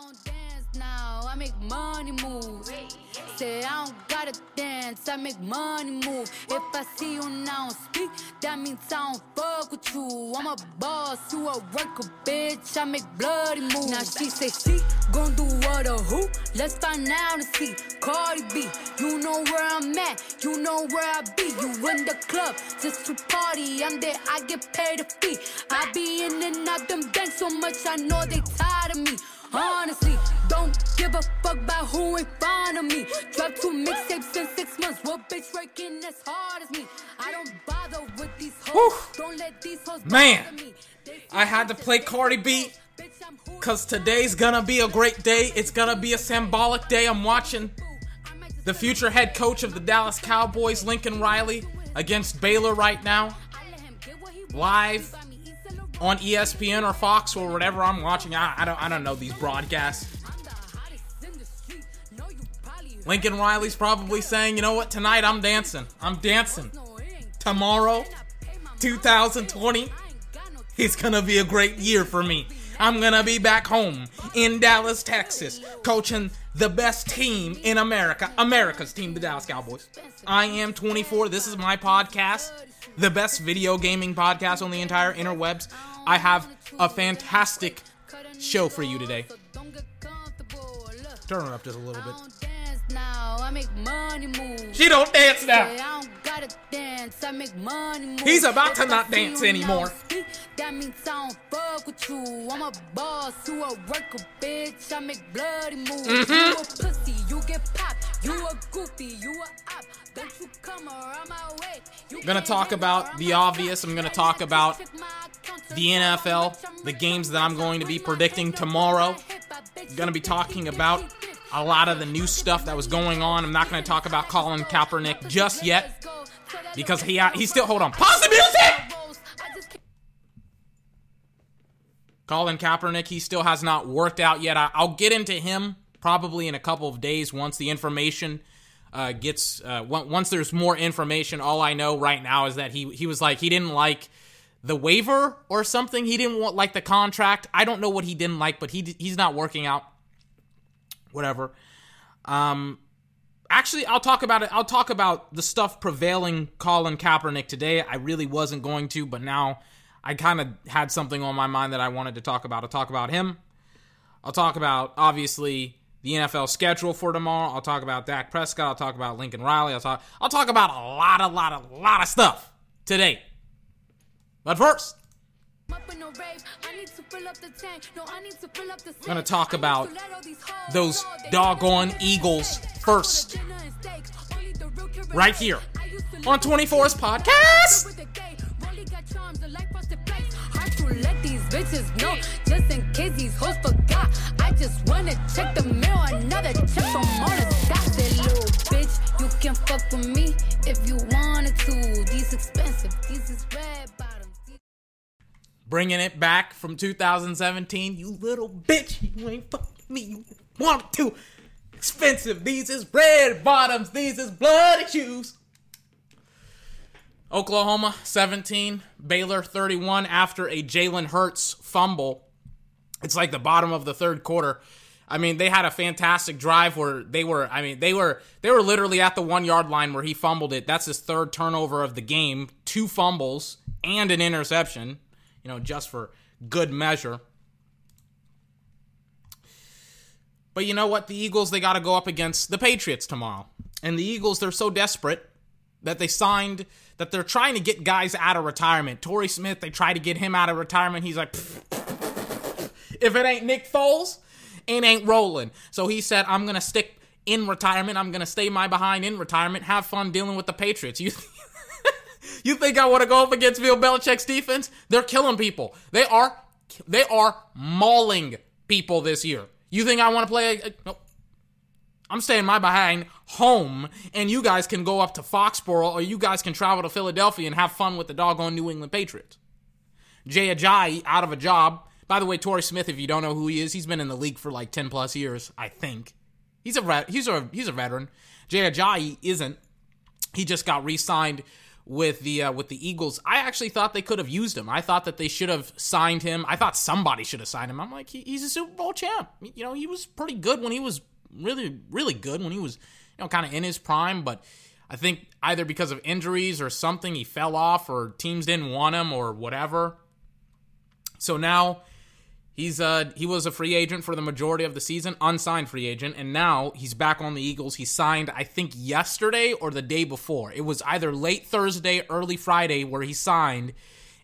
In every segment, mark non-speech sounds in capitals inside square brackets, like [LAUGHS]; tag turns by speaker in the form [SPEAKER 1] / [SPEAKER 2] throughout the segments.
[SPEAKER 1] don't dance now, I make money move. Say I don't gotta dance, I make money move. If I see you now speak, that means I don't fuck with you. I'm a boss, you a worker, bitch. I make bloody moves. Now she say she gon' do what or who? Let's find out and see. Cardi B, you know where I'm at, you know where I be. You in the club just to party. I'm there, I get paid a fee. I be in and out them banks so much, I know they tired of me. Honestly, don't give a fuck about who in front of me. Drop two mixtapes in six months. What bitch working as hard as me? I don't bother with these hoes. Don't let these hoes
[SPEAKER 2] Man. I had to play Cardi B
[SPEAKER 1] bitch, I'm who
[SPEAKER 2] because today's gonna be a great day. It's gonna be a symbolic day. I'm watching the future head coach of the Dallas Cowboys, Lincoln Riley, against Baylor right now, live on ESPN or Fox or whatever I'm watching. I, I don't I don't know these broadcasts. Lincoln Riley's probably saying, you know what, tonight I'm dancing. I'm dancing. Tomorrow, 2020, it's gonna be a great year for me. I'm gonna be back home in Dallas, Texas, coaching the best team in America, America's team, the Dallas Cowboys. I am 24. This is my podcast, the best video gaming podcast on the entire interwebs. I have a fantastic show for you today. Turn it up just a little bit.
[SPEAKER 1] Now, I make money move.
[SPEAKER 2] She don't dance now.
[SPEAKER 1] I don't gotta dance, I make money move.
[SPEAKER 2] He's about to not dance anymore.
[SPEAKER 1] That means I don't fuck with you. I'm a boss, you a worker, bitch. I make bloody moves.
[SPEAKER 2] Mm-hmm.
[SPEAKER 1] You a pussy, you get popped. You a goofy, you a op. Don't you come around my way.
[SPEAKER 2] I'm gonna talk about the obvious. I'm gonna talk about
[SPEAKER 1] Check my account,
[SPEAKER 2] the NFL, the games that I'm going to be predicting tomorrow. I'm gonna be talking about a lot of the new stuff that was going on. I'm not gonna talk about Colin Kaepernick just yet because he he's still hold on. Pause the music. Colin Kaepernick, he still has not worked out yet. I, I'll get into him probably in a couple of days once the information uh, gets uh, on- once there's more information. All I know right now is that he he was like he didn't like the waiver or something. He didn't want like the contract. I don't know what he didn't like, but he he's not working out. Whatever. Um, actually, I'll talk about it. I'll talk about the stuff prevailing Colin Kaepernick today. I really wasn't going to, but now I kind of had something on my mind that I wanted to talk about. I'll talk about him. I'll talk about obviously the NFL schedule for tomorrow. I'll talk about Dak Prescott. I'll talk about Lincoln Riley. I'll talk. I'll talk about a lot, a lot, a lot of stuff today. But first,
[SPEAKER 1] I'm
[SPEAKER 2] gonna talk about those doggone Eagles first. Right here on 24's podcast.
[SPEAKER 1] Let these bitches know, just in case these hoes forgot. I just wanna check the mail, another check from all the. That little bitch, you can fuck with me if you wanted to. These expensive, these is red bottoms.
[SPEAKER 2] Bringing it back from 2017. You little bitch, you ain't fucking me. You want to. Expensive. These is red bottoms. These is bloody shoes. Oklahoma 17, Baylor 31 after a Jalen Hurts fumble. It's like the bottom of the third quarter. I mean, they had a fantastic drive where they were. I mean, they were they were literally at the one yard line where he fumbled it. That's his third turnover of the game, two fumbles and an interception. You know, just for good measure. But you know what? The Eagles they got to go up against the Patriots tomorrow, and the Eagles they're so desperate that they signed that they're trying to get guys out of retirement. Torrey Smith, they try to get him out of retirement. He's like, if it ain't Nick Foles, it ain't rolling. So he said, I'm gonna stick in retirement. I'm gonna stay my behind in retirement. Have fun dealing with the Patriots. [LAUGHS] You. You think I want to go up against Bill Belichick's defense? They're killing people. They are, they are mauling people this year. You think I want to play? A, nope. I'm staying my behind home, and you guys can go up to Foxborough, or you guys can travel to Philadelphia and have fun with the doggone New England Patriots. Jay Ajayi out of a job. By the way, Torrey Smith, if you don't know who he is, he's been in the league for like 10 plus years, I think. He's a he's a he's a veteran. Jay Ajayi isn't. He just got re-signed with the uh, with the Eagles. I actually thought they could have used him. I thought that they should have signed him. I thought somebody should have signed him. I'm like, he, he's a Super Bowl champ. You know, he was pretty good when he was really really good when he was you know kind of in his prime, but I think either because of injuries or something he fell off or teams didn't want him or whatever. So now He's uh he was a free agent for the majority of the season, unsigned free agent, and now he's back on the Eagles. He signed I think yesterday or the day before. It was either late Thursday, early Friday where he signed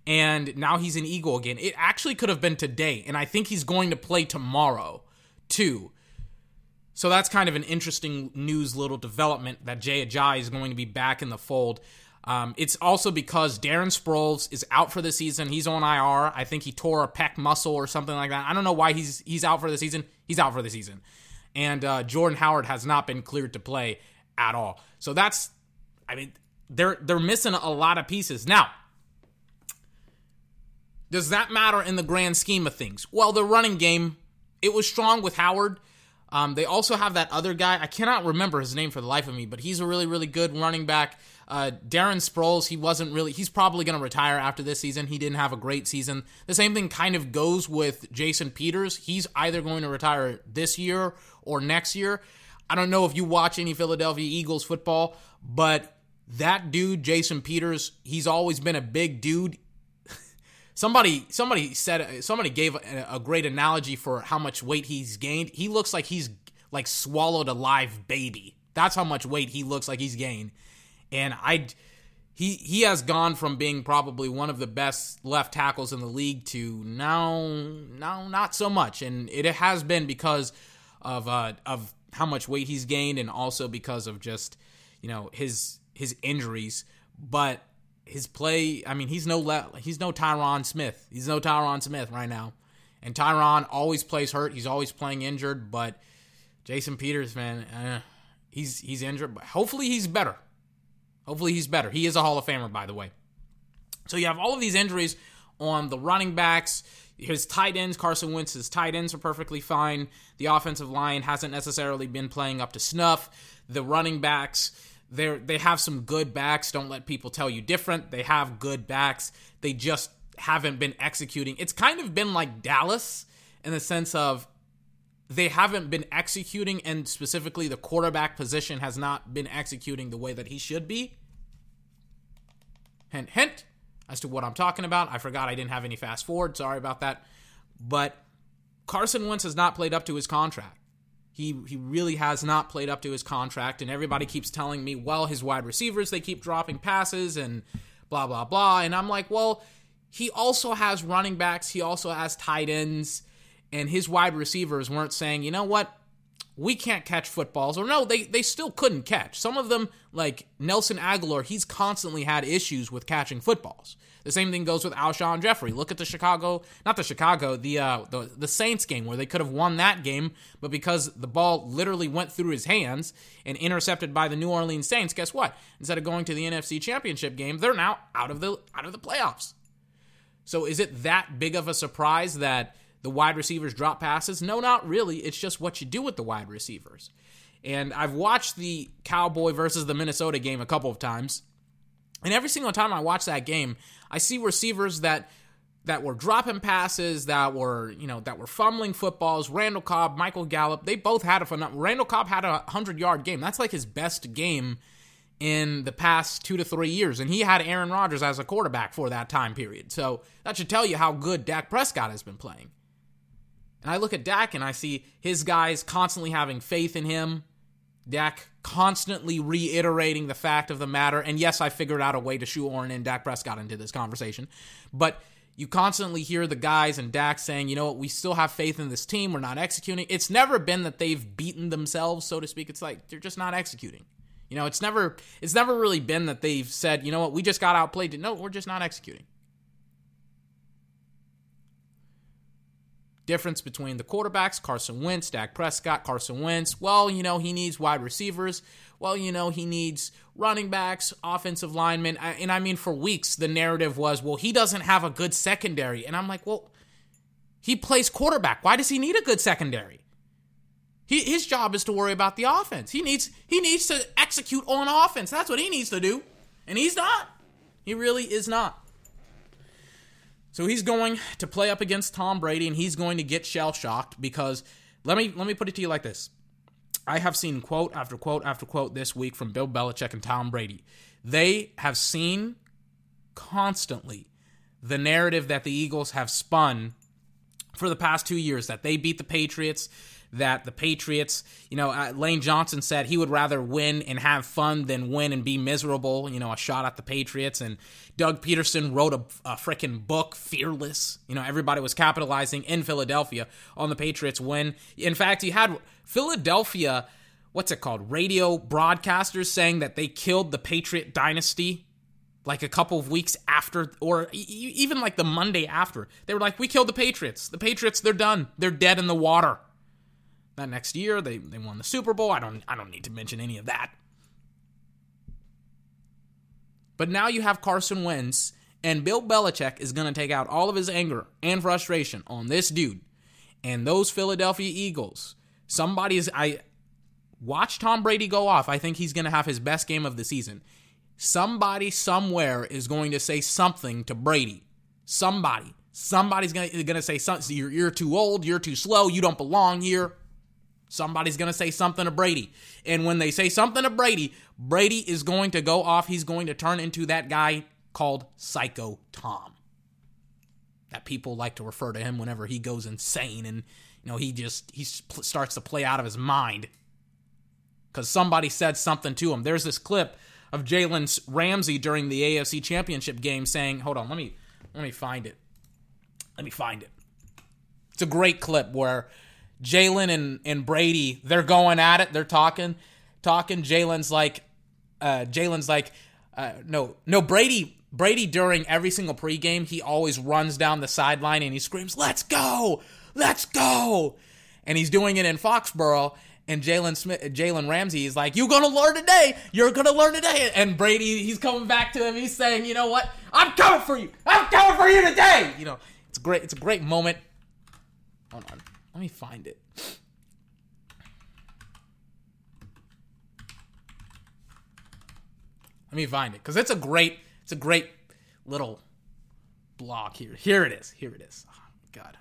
[SPEAKER 2] and now he's an Eagle again. It actually could have been today, and I think he's going to play tomorrow too. So that's kind of an interesting news little development that Jay Ajayi is going to be back in the fold. Um, it's also because Darren Sproles is out for the season. He's on IR. I think he tore a pec muscle or something like that. I don't know why he's he's out for the season. He's out for the season, and uh, Jordan Howard has not been cleared to play at all. So that's, I mean, they're they're missing a lot of pieces now. Does that matter in the grand scheme of things? Well, the running game it was strong with Howard. Um, they also have that other guy. I cannot remember his name for the life of me, but he's a really, really good running back. Uh, Darren Sproles, he wasn't really, he's probably going to retire after this season. He didn't have a great season. The same thing kind of goes with Jason Peters. He's either going to retire this year or next year. I don't know if you watch any Philadelphia Eagles football, but that dude, Jason Peters, he's always been a big dude. [LAUGHS] somebody, somebody said, somebody gave a, a great analogy for how much weight he's gained. He looks like he's like swallowed a live baby. That's how much weight he looks like he's gained and I he he has gone from being probably one of the best left tackles in the league to now now not so much, and it has been because of uh, of how much weight he's gained, and also because of just you know his his injuries, but. His play, I mean, he's no le- he's no Tyron Smith. He's no Tyron Smith right now. And Tyron always plays hurt. He's always playing injured. But Jason Peters, man, eh, he's he's injured. But hopefully he's better. Hopefully he's better. He is a Hall of Famer, by the way. So you have all of these injuries on the running backs. His tight ends, Carson Wentz's tight ends are perfectly fine. The offensive line hasn't necessarily been playing up to snuff. The running backs, they they have some good backs. Don't let people tell you different. They have good backs. They just haven't been executing. It's kind of been like Dallas in the sense of they haven't been executing, and specifically the quarterback position has not been executing the way that he should be. Hint, hint, as to what I'm talking about. I forgot I didn't have any fast forward. Sorry about that. But Carson Wentz has not played up to his contract. He, he really has not played up to his contract, and everybody keeps telling me, well, his wide receivers, they keep dropping passes and blah, blah, blah. And I'm like, well, he also has running backs, he also has tight ends and his wide receivers weren't saying, you know what, we can't catch footballs. Or no, they, they still couldn't catch. Some of them, like Nelson Agholor, he's constantly had issues with catching footballs. The same thing goes with Alshon Jeffery. Look at the Chicago, not the Chicago, the uh, the the Saints game where they could have won that game, but because the ball literally went through his hands and intercepted by the New Orleans Saints, guess what? Instead of going to the NFC Championship game, they're now out of the out of the playoffs. So is it that big of a surprise that the wide receivers drop passes? No, not really. It's just what you do with the wide receivers. And I've watched the Cowboy versus the Minnesota game a couple of times. And every single time I watch that game, I see receivers that that were dropping passes, that were, you know, that were fumbling footballs. Randall Cobb, Michael Gallup, they both had a phenomenal. Randall Cobb had a 100-yard game. That's like his best game in the past 2 to 3 years and he had Aaron Rodgers as a quarterback for that time period. So, that should tell you how good Dak Prescott has been playing. And I look at Dak and I see his guys constantly having faith in him. Dak constantly reiterating the fact of the matter. And yes, I figured out a way to shoehorn in Dak Prescott into this conversation. But you constantly hear the guys and Dak saying, you know what, we still have faith in this team. We're not executing. It's never been that they've beaten themselves, so to speak. It's like they're just not executing. You know, it's never it's never really been that they've said, you know what, we just got outplayed. No, we're just not executing. Difference between the quarterbacks, Carson Wentz, Dak Prescott, Carson Wentz. Well, you know, he needs wide receivers. Well, you know, he needs running backs, offensive linemen. And I mean, for weeks, the narrative was, well, he doesn't have a good secondary. And I'm like, well, he plays quarterback. Why does he need a good secondary? He, his job is to worry about the offense. He needs he needs to execute on offense. That's what he needs to do. And he's not. He really is not. So he's going to play up against Tom Brady and he's going to get shell shocked because let me let me put it to you like this. I have seen quote after quote after quote this week from Bill Belichick and Tom Brady. They have seen constantly the narrative that the Eagles have spun for the past two years that they beat the Patriots, that the Patriots, you know, uh, Lane Johnson said he would rather win and have fun than win and be miserable, you know, a shot at the Patriots. And Doug Pederson wrote a, a freaking book, Fearless. You know, everybody was capitalizing in Philadelphia on the Patriots win. In fact, you had Philadelphia, what's it called, radio broadcasters saying that they killed the Patriot dynasty like a couple of weeks after, or even like the Monday after. They were like, we killed the Patriots. The Patriots, they're done. They're dead in the water. That next year, they, they won the Super Bowl. I don't I don't need to mention any of that. But now you have Carson Wentz, and Bill Belichick is going to take out all of his anger and frustration on this dude and those Philadelphia Eagles. Somebody's I watch Tom Brady go off. I think he's going to have his best game of the season. Somebody somewhere is going to say something to Brady. Somebody. Somebody's going to say something. You're, you're too old. You're too slow. You don't belong here. Somebody's going to say something to Brady. And when they say something to Brady, Brady is going to go off. He's going to turn into that guy called Psycho Tom. That people like to refer to him whenever he goes insane and you know he just he starts to play out of his mind cuz somebody said something to him. There's this clip of Jalen Ramsey during the AFC Championship game saying, "Hold on, let me let me find it. Let me find it." It's a great clip where Jalen and, and Brady, they're going at it. They're talking, talking. Jalen's like, uh, Jalen's like, uh, no, no, Brady. Brady during every single pregame, he always runs down the sideline and he screams, "Let's go, let's go!" And he's doing it in Foxborough. And Jalen Smith, Jalen Ramsey is like, "You're gonna learn today. You're gonna learn today." And Brady, he's coming back to him. He's saying, "You know what? I'm coming for you. I'm coming for you today." You know, it's great. It's a great moment. Hold on. Let me find it. Let me find it because it's a great, it's a great little block here. Here it is. Here it is. Oh, God.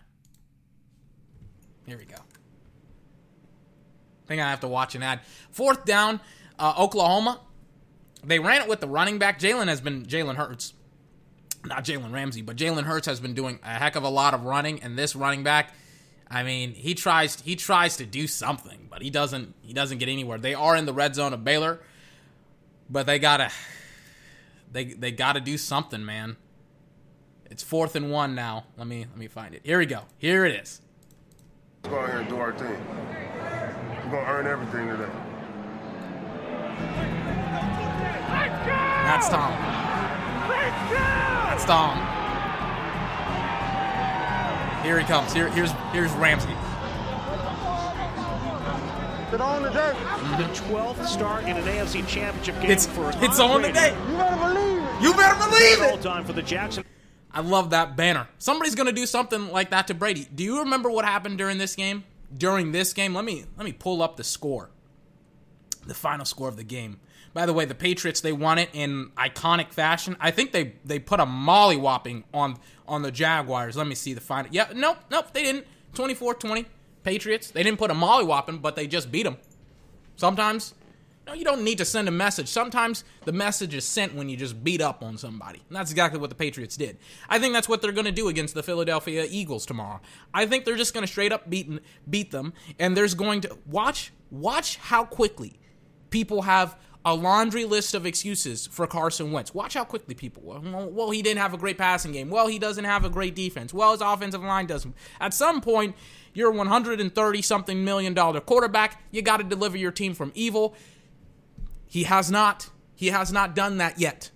[SPEAKER 2] Here we go. I think I have to watch an ad. Fourth down, uh, Oklahoma. They ran it with the running back. Jalen has been Jalen Hurts, not Jalen Ramsey, but Jalen Hurts has been doing a heck of a lot of running, and this running back I mean, he tries he tries to do something, but he doesn't he doesn't get anywhere. They are in the red zone of Baylor, but they gotta they they gotta do something, man. It's fourth and one now. Let me let me find it. Here we go. Here it is.
[SPEAKER 3] Let's go out here and do our thing. We're gonna earn everything today.
[SPEAKER 2] That's Tom. That's Tom. Here he comes. Here, here's here's Ramsey.
[SPEAKER 3] It's on today.
[SPEAKER 4] The 12th mm-hmm. start in an AFC Championship game
[SPEAKER 2] It's
[SPEAKER 4] for
[SPEAKER 2] it's on
[SPEAKER 4] Brady.
[SPEAKER 2] today.
[SPEAKER 3] You better believe it.
[SPEAKER 2] You better believe it.
[SPEAKER 4] All time for the Jackson.
[SPEAKER 2] I love that banner. Somebody's gonna do something like that to Brady. Do you remember what happened during this game? During this game, let me let me pull up the score. The final score of the game. By the way, the Patriots they won it in iconic fashion. I think they they put a mollywhopping on on the Jaguars. Let me see the final. Yeah, nope, nope, they didn't. 24-20 Patriots. They didn't put a mollywhopping, but they just beat them. Sometimes no, you don't need to send a message. Sometimes the message is sent when you just beat up on somebody. And that's exactly what the Patriots did. I think that's what they're going to do against the Philadelphia Eagles tomorrow. I think they're just going to straight up beat beat them and there's going to watch watch how quickly people have a laundry list of excuses for Carson Wentz. Watch how quickly people. Well, he didn't have a great passing game. Well, he doesn't have a great defense. Well, his offensive line doesn't. At some point, you're a 130 something million dollar quarterback. You got to deliver your team from evil. He has not. He has not done that yet.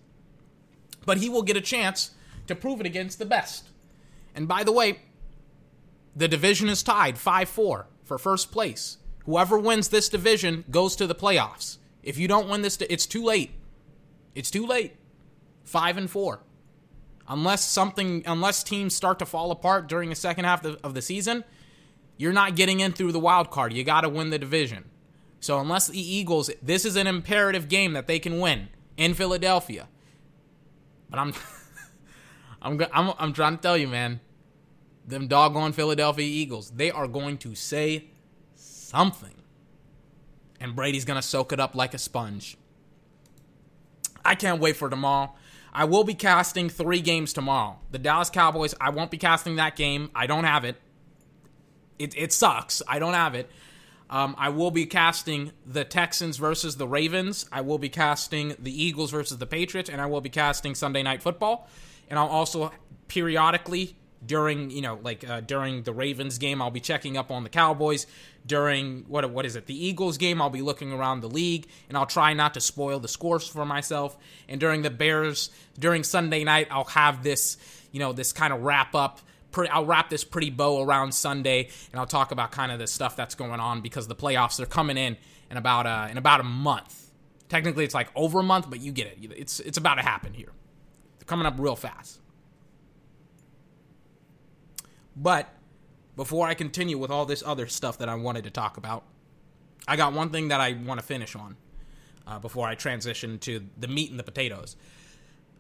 [SPEAKER 2] But he will get a chance to prove it against the best. And by the way, the division is tied 5 4 for first place. Whoever wins this division goes to the playoffs. If you don't win this, it's too late. It's too late. 5 and 4. Unless something, unless teams start to fall apart during the second half of the season, you're not getting in through the wild card. You got to win the division. So unless the Eagles, this is an imperative game that they can win in Philadelphia. But I'm [LAUGHS] I'm I'm I'm trying to tell you, man. Them doggone Philadelphia Eagles, they are going to say something. And Brady's going to soak it up like a sponge. I can't wait for tomorrow. I will be casting three games tomorrow. The Dallas Cowboys, I won't be casting that game. I don't have it. It, it sucks. I don't have it. Um, I will be casting the Texans versus the Ravens. I will be casting the Eagles versus the Patriots, and I will be casting Sunday Night Football. And I'll also periodically during you know like uh, during the Ravens game, I'll be checking up on the Cowboys. During what what is it? The Eagles game, I'll be looking around the league, and I'll try not to spoil the scores for myself. And during the Bears, during Sunday night, I'll have this you know this kind of wrap up I'll wrap this pretty bow around Sunday, and I'll talk about kind of the stuff that's going on because the playoffs are coming in in about uh, in about a month. Technically, it's like over a month, but you get it. It's it's about to happen here. They're coming up real fast. But before I continue with all this other stuff that I wanted to talk about, I got one thing that I want to finish on uh, before I transition to the meat and the potatoes.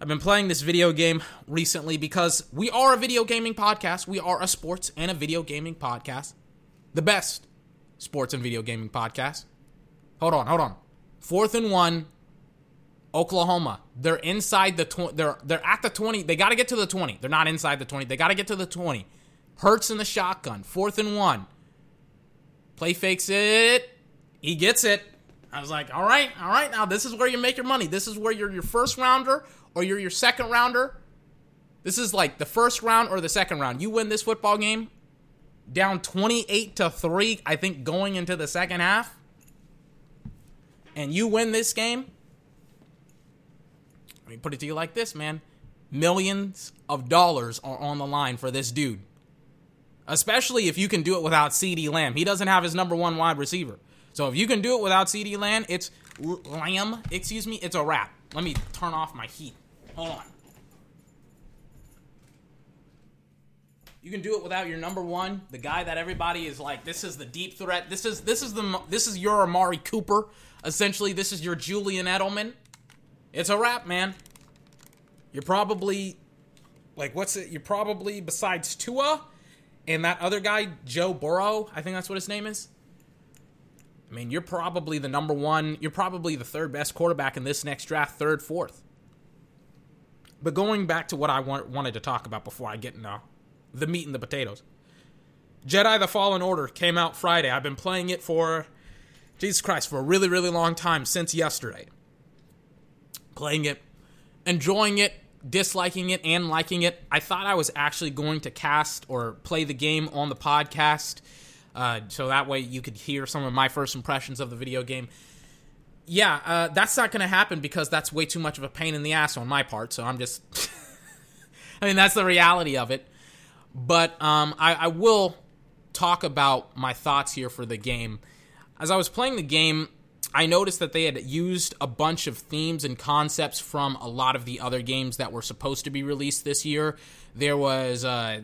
[SPEAKER 2] I've been playing this video game recently because we are a video gaming podcast. We are a sports and a video gaming podcast. The best sports and video gaming podcast. Hold on, hold on. Fourth and one, Oklahoma. They're inside the tw- they're they're at the 20. They got to get to the 20. They're not inside the 20. They got to get to the 20. Hurts in the shotgun. Fourth and one. Play fakes it. He gets it. I was like, all right, all right. Now this is where you make your money. This is where you're your first rounder or you're your second rounder. This is like the first round or the second round. You win this football game down 28 to 3, I think going into the second half. And you win this game. Let me put it to you like this, man. Millions of dollars are on the line for this dude. Especially if you can do it without CeeDee Lamb. He doesn't have his number one wide receiver. So if you can do it without CeeDee Lamb, it's Lamb, excuse me, it's a wrap. Let me turn off my heat. Hold on. You can do it without your number one, the guy that everybody is like, this is the deep threat. This is this is the this is your Amari Cooper. Essentially, this is your Julian Edelman. It's a wrap, man. You're probably like what's it? You're probably besides Tua and that other guy, Joe Burrow. I think that's what his name is. I mean, you're probably the number one, you're probably the third best quarterback in this next draft, third, fourth. But going back to what I want, wanted to talk about before I get into the meat and the potatoes Jedi the Fallen Order came out Friday. I've been playing it for, Jesus Christ, for a really, really long time since yesterday. Playing it, enjoying it, disliking it, and liking it. I thought I was actually going to cast or play the game on the podcast uh, so that way you could hear some of my first impressions of the video game. Yeah, uh, that's not going to happen because that's way too much of a pain in the ass on my part. So I'm just, [LAUGHS] I mean, that's the reality of it. But um, I, I will talk about my thoughts here for the game. As I was playing the game, I noticed that they had used a bunch of themes and concepts from a lot of the other games that were supposed to be released this year. There was uh,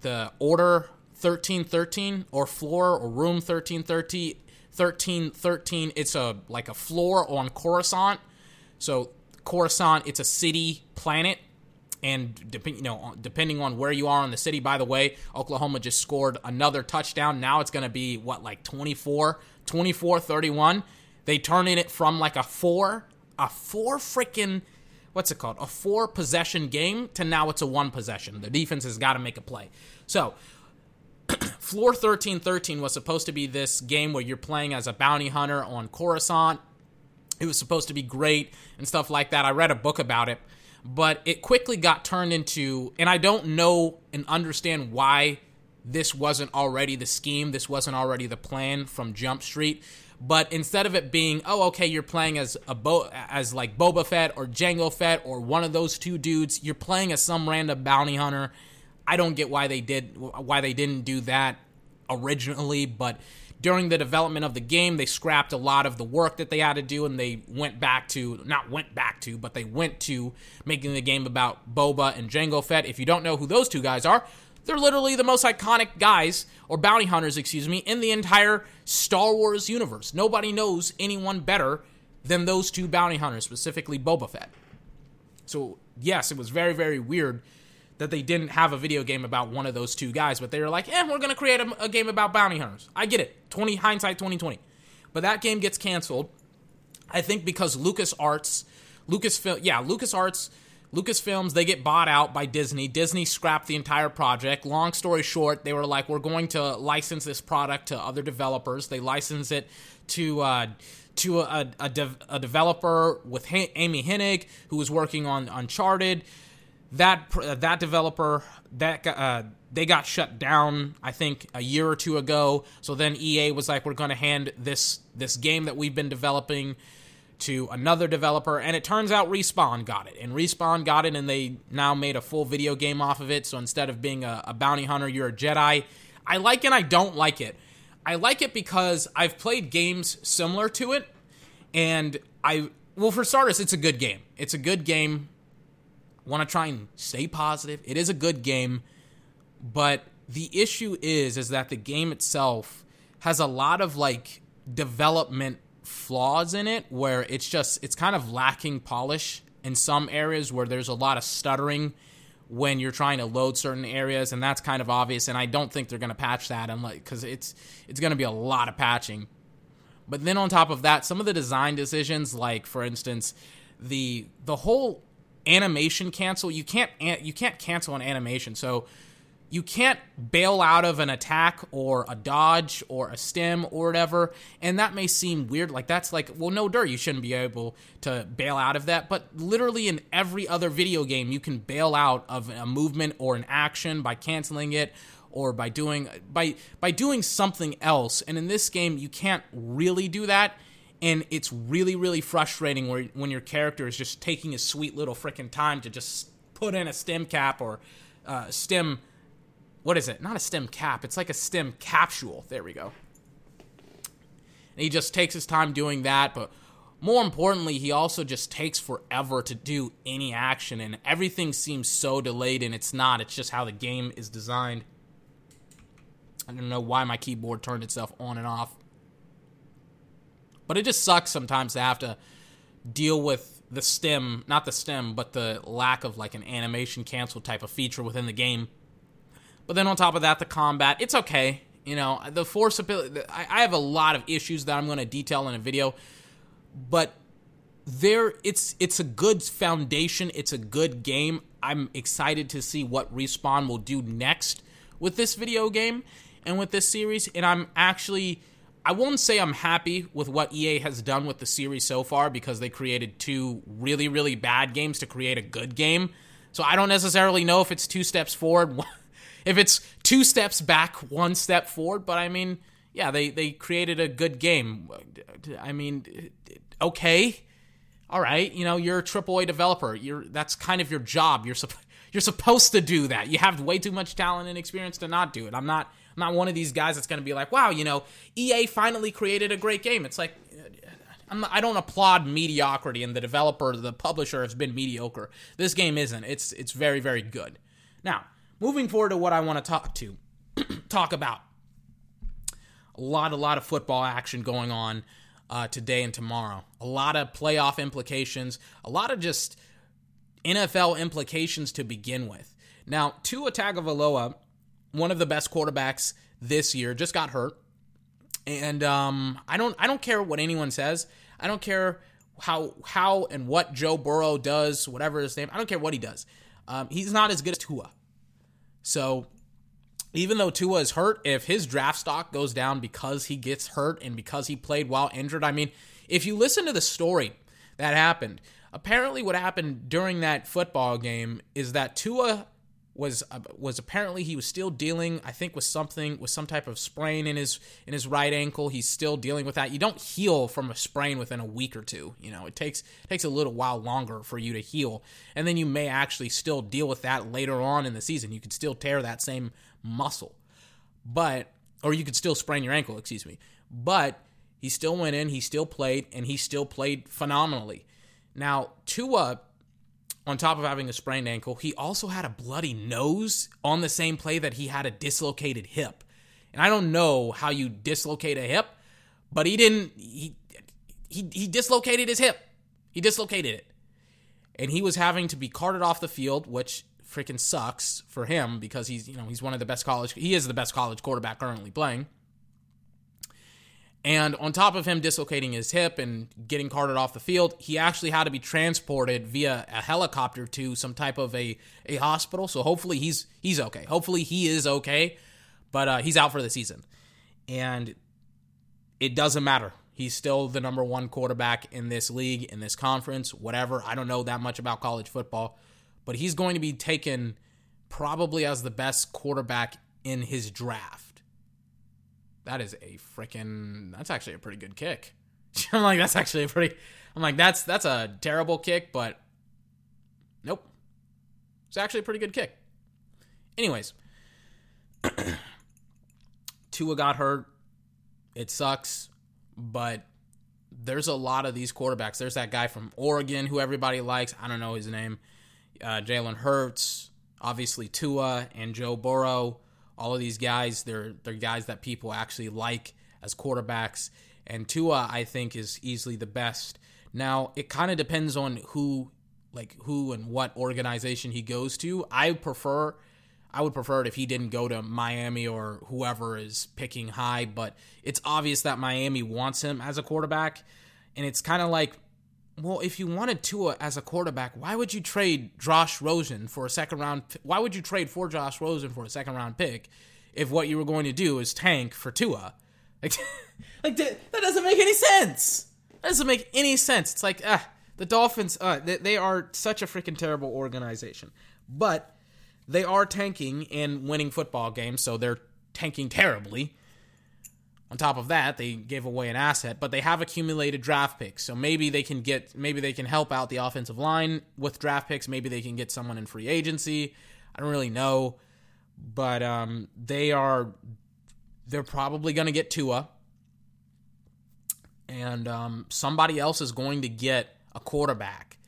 [SPEAKER 2] the Order 1313 or floor or room 1313 1313 it's a like a floor on Coruscant. So Coruscant it's a city planet and depending you know depending on where you are in the city by the way Oklahoma just scored another touchdown now it's going to be what like 24 24 31 they turn in it from like a 4 a 4 freaking what's it called a 4 possession game to now it's a 1 possession the defense has got to make a play so [CLEARS THROAT] Floor 1313 was supposed to be this game where you're playing as a bounty hunter on Coruscant. It was supposed to be great and stuff like that. I read a book about it, but it quickly got turned into, and I don't know and understand why this wasn't already the scheme, this wasn't already the plan from Jump Street. But instead of it being, oh, okay, you're playing as a Bo- as like Boba Fett or Jango Fett or one of those two dudes, you're playing as some random bounty hunter I don't get why they did why they didn't do that originally, but during the development of the game, they scrapped a lot of the work that they had to do and they went back to not went back to, but they went to making the game about Boba and Jango Fett. If you don't know who those two guys are, they're literally the most iconic guys or bounty hunters, excuse me, in the entire Star Wars universe. Nobody knows anyone better than those two bounty hunters, specifically Boba Fett. So, yes, it was very, very weird that they didn't have a video game about one of those two guys, but they were like, eh, we're going to create a, a, game about bounty hunters. I get it. 20 hindsight 2020. But that game gets canceled. I think because Lucas Arts, Lucasfilm, yeah, Lucas Arts, Lucasfilms, they get bought out by Disney. Disney scrapped the entire project. Long story short, they were like, we're going to license this product to other developers. They license it to uh, to a, a, a developer with H- Amy Hennig, who was working on Uncharted. That uh, that developer that uh, they got shut down, I think, a year or two ago. So then EA was like, "We're going to hand this this game that we've been developing to another developer," and it turns out Respawn got it, and Respawn got it, and they now made a full video game off of it. So instead of being a, a bounty hunter, you're a Jedi. I like it. I don't like it. I like it because I've played games similar to it, and I well for starters, it's a good game. It's a good game. Want to try and stay positive. It is a good game, but the issue is is that the game itself has a lot of like development flaws in it where it's just it's kind of lacking polish in some areas where there's a lot of stuttering when you're trying to load certain areas, and that's kind of obvious. And I don't think they're going to patch that unless because it's it's going to be a lot of patching. But then on top of that, some of the design decisions, like for instance, the the whole animation cancel, you can't you can't cancel an animation. So you can't bail out of an attack or a dodge or a stim or whatever. And that may seem weird. Like, that's like, well, no, dirt, you shouldn't be able to bail out of that. But literally in every other video game, you can bail out of a movement or an action by canceling it or by doing by by doing something else and in this game you can't really do that and it's really really frustrating where, when your character is just taking a sweet little freaking time to just put in a stem cap or uh, stim what is it? Not a stem cap. It's like a stem capsule. There we go. And he just takes his time doing that, but more importantly, he also just takes forever to do any action, and everything seems so delayed, and it's not. It's just how the game is designed. I don't know why my keyboard turned itself on and off. But it just sucks sometimes to have to deal with the stem, not the stem, but the lack of like an animation cancel type of feature within the game. But then on top of that, the combat, it's okay. You know, the force ability, I, have a lot of issues that I'm going to detail in a video, but there it's it's a good foundation it's a good game i'm excited to see what respawn will do next with this video game and with this series and i'm actually I won't say I'm happy with what EA has done with the series so far because they created two really, really bad games to create a good game. So I don't necessarily know if it's two steps forward, [LAUGHS] if it's two steps back, one step forward. But I mean, yeah, they they created a good game. I mean, okay, all right. You know, you're a AAA developer. You're that's kind of your job. You're [LAUGHS] you're supposed to do that. You have way too much talent and experience to not do it. I'm not I'm not one of these guys that's going to be like, wow, you know, EA finally created a great game. It's like, uh, I'm, I do not applaud mediocrity, and the developer, the publisher, has been mediocre. This game isn't. It's it's very very good. Now, moving forward to what I want to talk to, [CLEARS THROAT] talk about. A lot, a lot of football action going on uh, today and tomorrow. A lot of playoff implications. A lot of just NFL implications to begin with. Now, Tua Tagovailoa one of the best quarterbacks this year, just got hurt. And um, I don't I don't care what anyone says. I don't care how how and what Joe Burrow does, whatever his name. I don't care what he does. Um, he's not as good as Tua. So even though Tua is hurt, if his draft stock goes down because he gets hurt and because he played while injured, I mean, if you listen to the story that happened, apparently what happened during that football game is that Tua was uh, was apparently he was still dealing I think with something with some type of sprain in his in his right ankle. He's still dealing with that. You don't heal from a sprain within a week or two you know. It takes takes a little while longer for you to heal. And then you may actually still deal with that later on in the season. You could still tear that same muscle. But or you could still sprain your ankle excuse me. But he still went in he still played and he still played phenomenally. Now Tua on top of having a sprained ankle, he also had a bloody nose on the same play that he had a dislocated hip. And I don't know how you dislocate a hip, but he didn't he he, he dislocated his hip. He dislocated it. and he was having to be carted off the field, which freaking sucks for him because he's you know he's one of the best college he is the best college quarterback currently playing. And on top of him dislocating his hip and getting carted off the field, he actually had to be transported via a helicopter to some type of a, a hospital. So hopefully he's he's okay. Hopefully he is okay, but uh, he's out for the season. And it doesn't matter. He's still the number one quarterback in this league, in this conference, whatever. I don't know that much about college football, but he's going to be taken probably as the best quarterback in his draft. That is a freaking. That's actually a pretty good kick. [LAUGHS] I'm like, that's actually a pretty. I'm like, that's that's a terrible kick, but nope. It's actually a pretty good kick. Anyways, [CLEARS THROAT] Tua got hurt. It sucks, but there's a lot of these quarterbacks. There's that guy from Oregon who everybody likes. I don't know his name. Uh, Jalen Hurts, obviously Tua and Joe Burrow all of these guys, they're they're guys that people actually like as quarterbacks. And Tua, I think, is easily the best. Now, it kind of depends on who, like who and what organization he goes to. I prefer, I would prefer it if he didn't go to Miami or whoever is picking high. But it's obvious that Miami wants him as a quarterback, and it's kind of like well, if you wanted Tua as a quarterback, why would you trade Josh Rosen for a second round? Why would you trade for Josh Rosen for a second round pick if what you were going to do is tank for Tua? [LAUGHS] Like, like that, that doesn't make any sense. That doesn't make any sense. It's like, ah, the Dolphins, uh, they, they are such a freaking terrible organization. But they are tanking and winning football games, so they're tanking terribly. On top of that, they gave away an asset, but they have accumulated draft picks. So maybe they can get maybe they can help out the offensive line with draft picks. Maybe they can get someone in free agency. I don't really know, but um, they are they're probably going to get Tua, and um, somebody else is going to get a quarterback.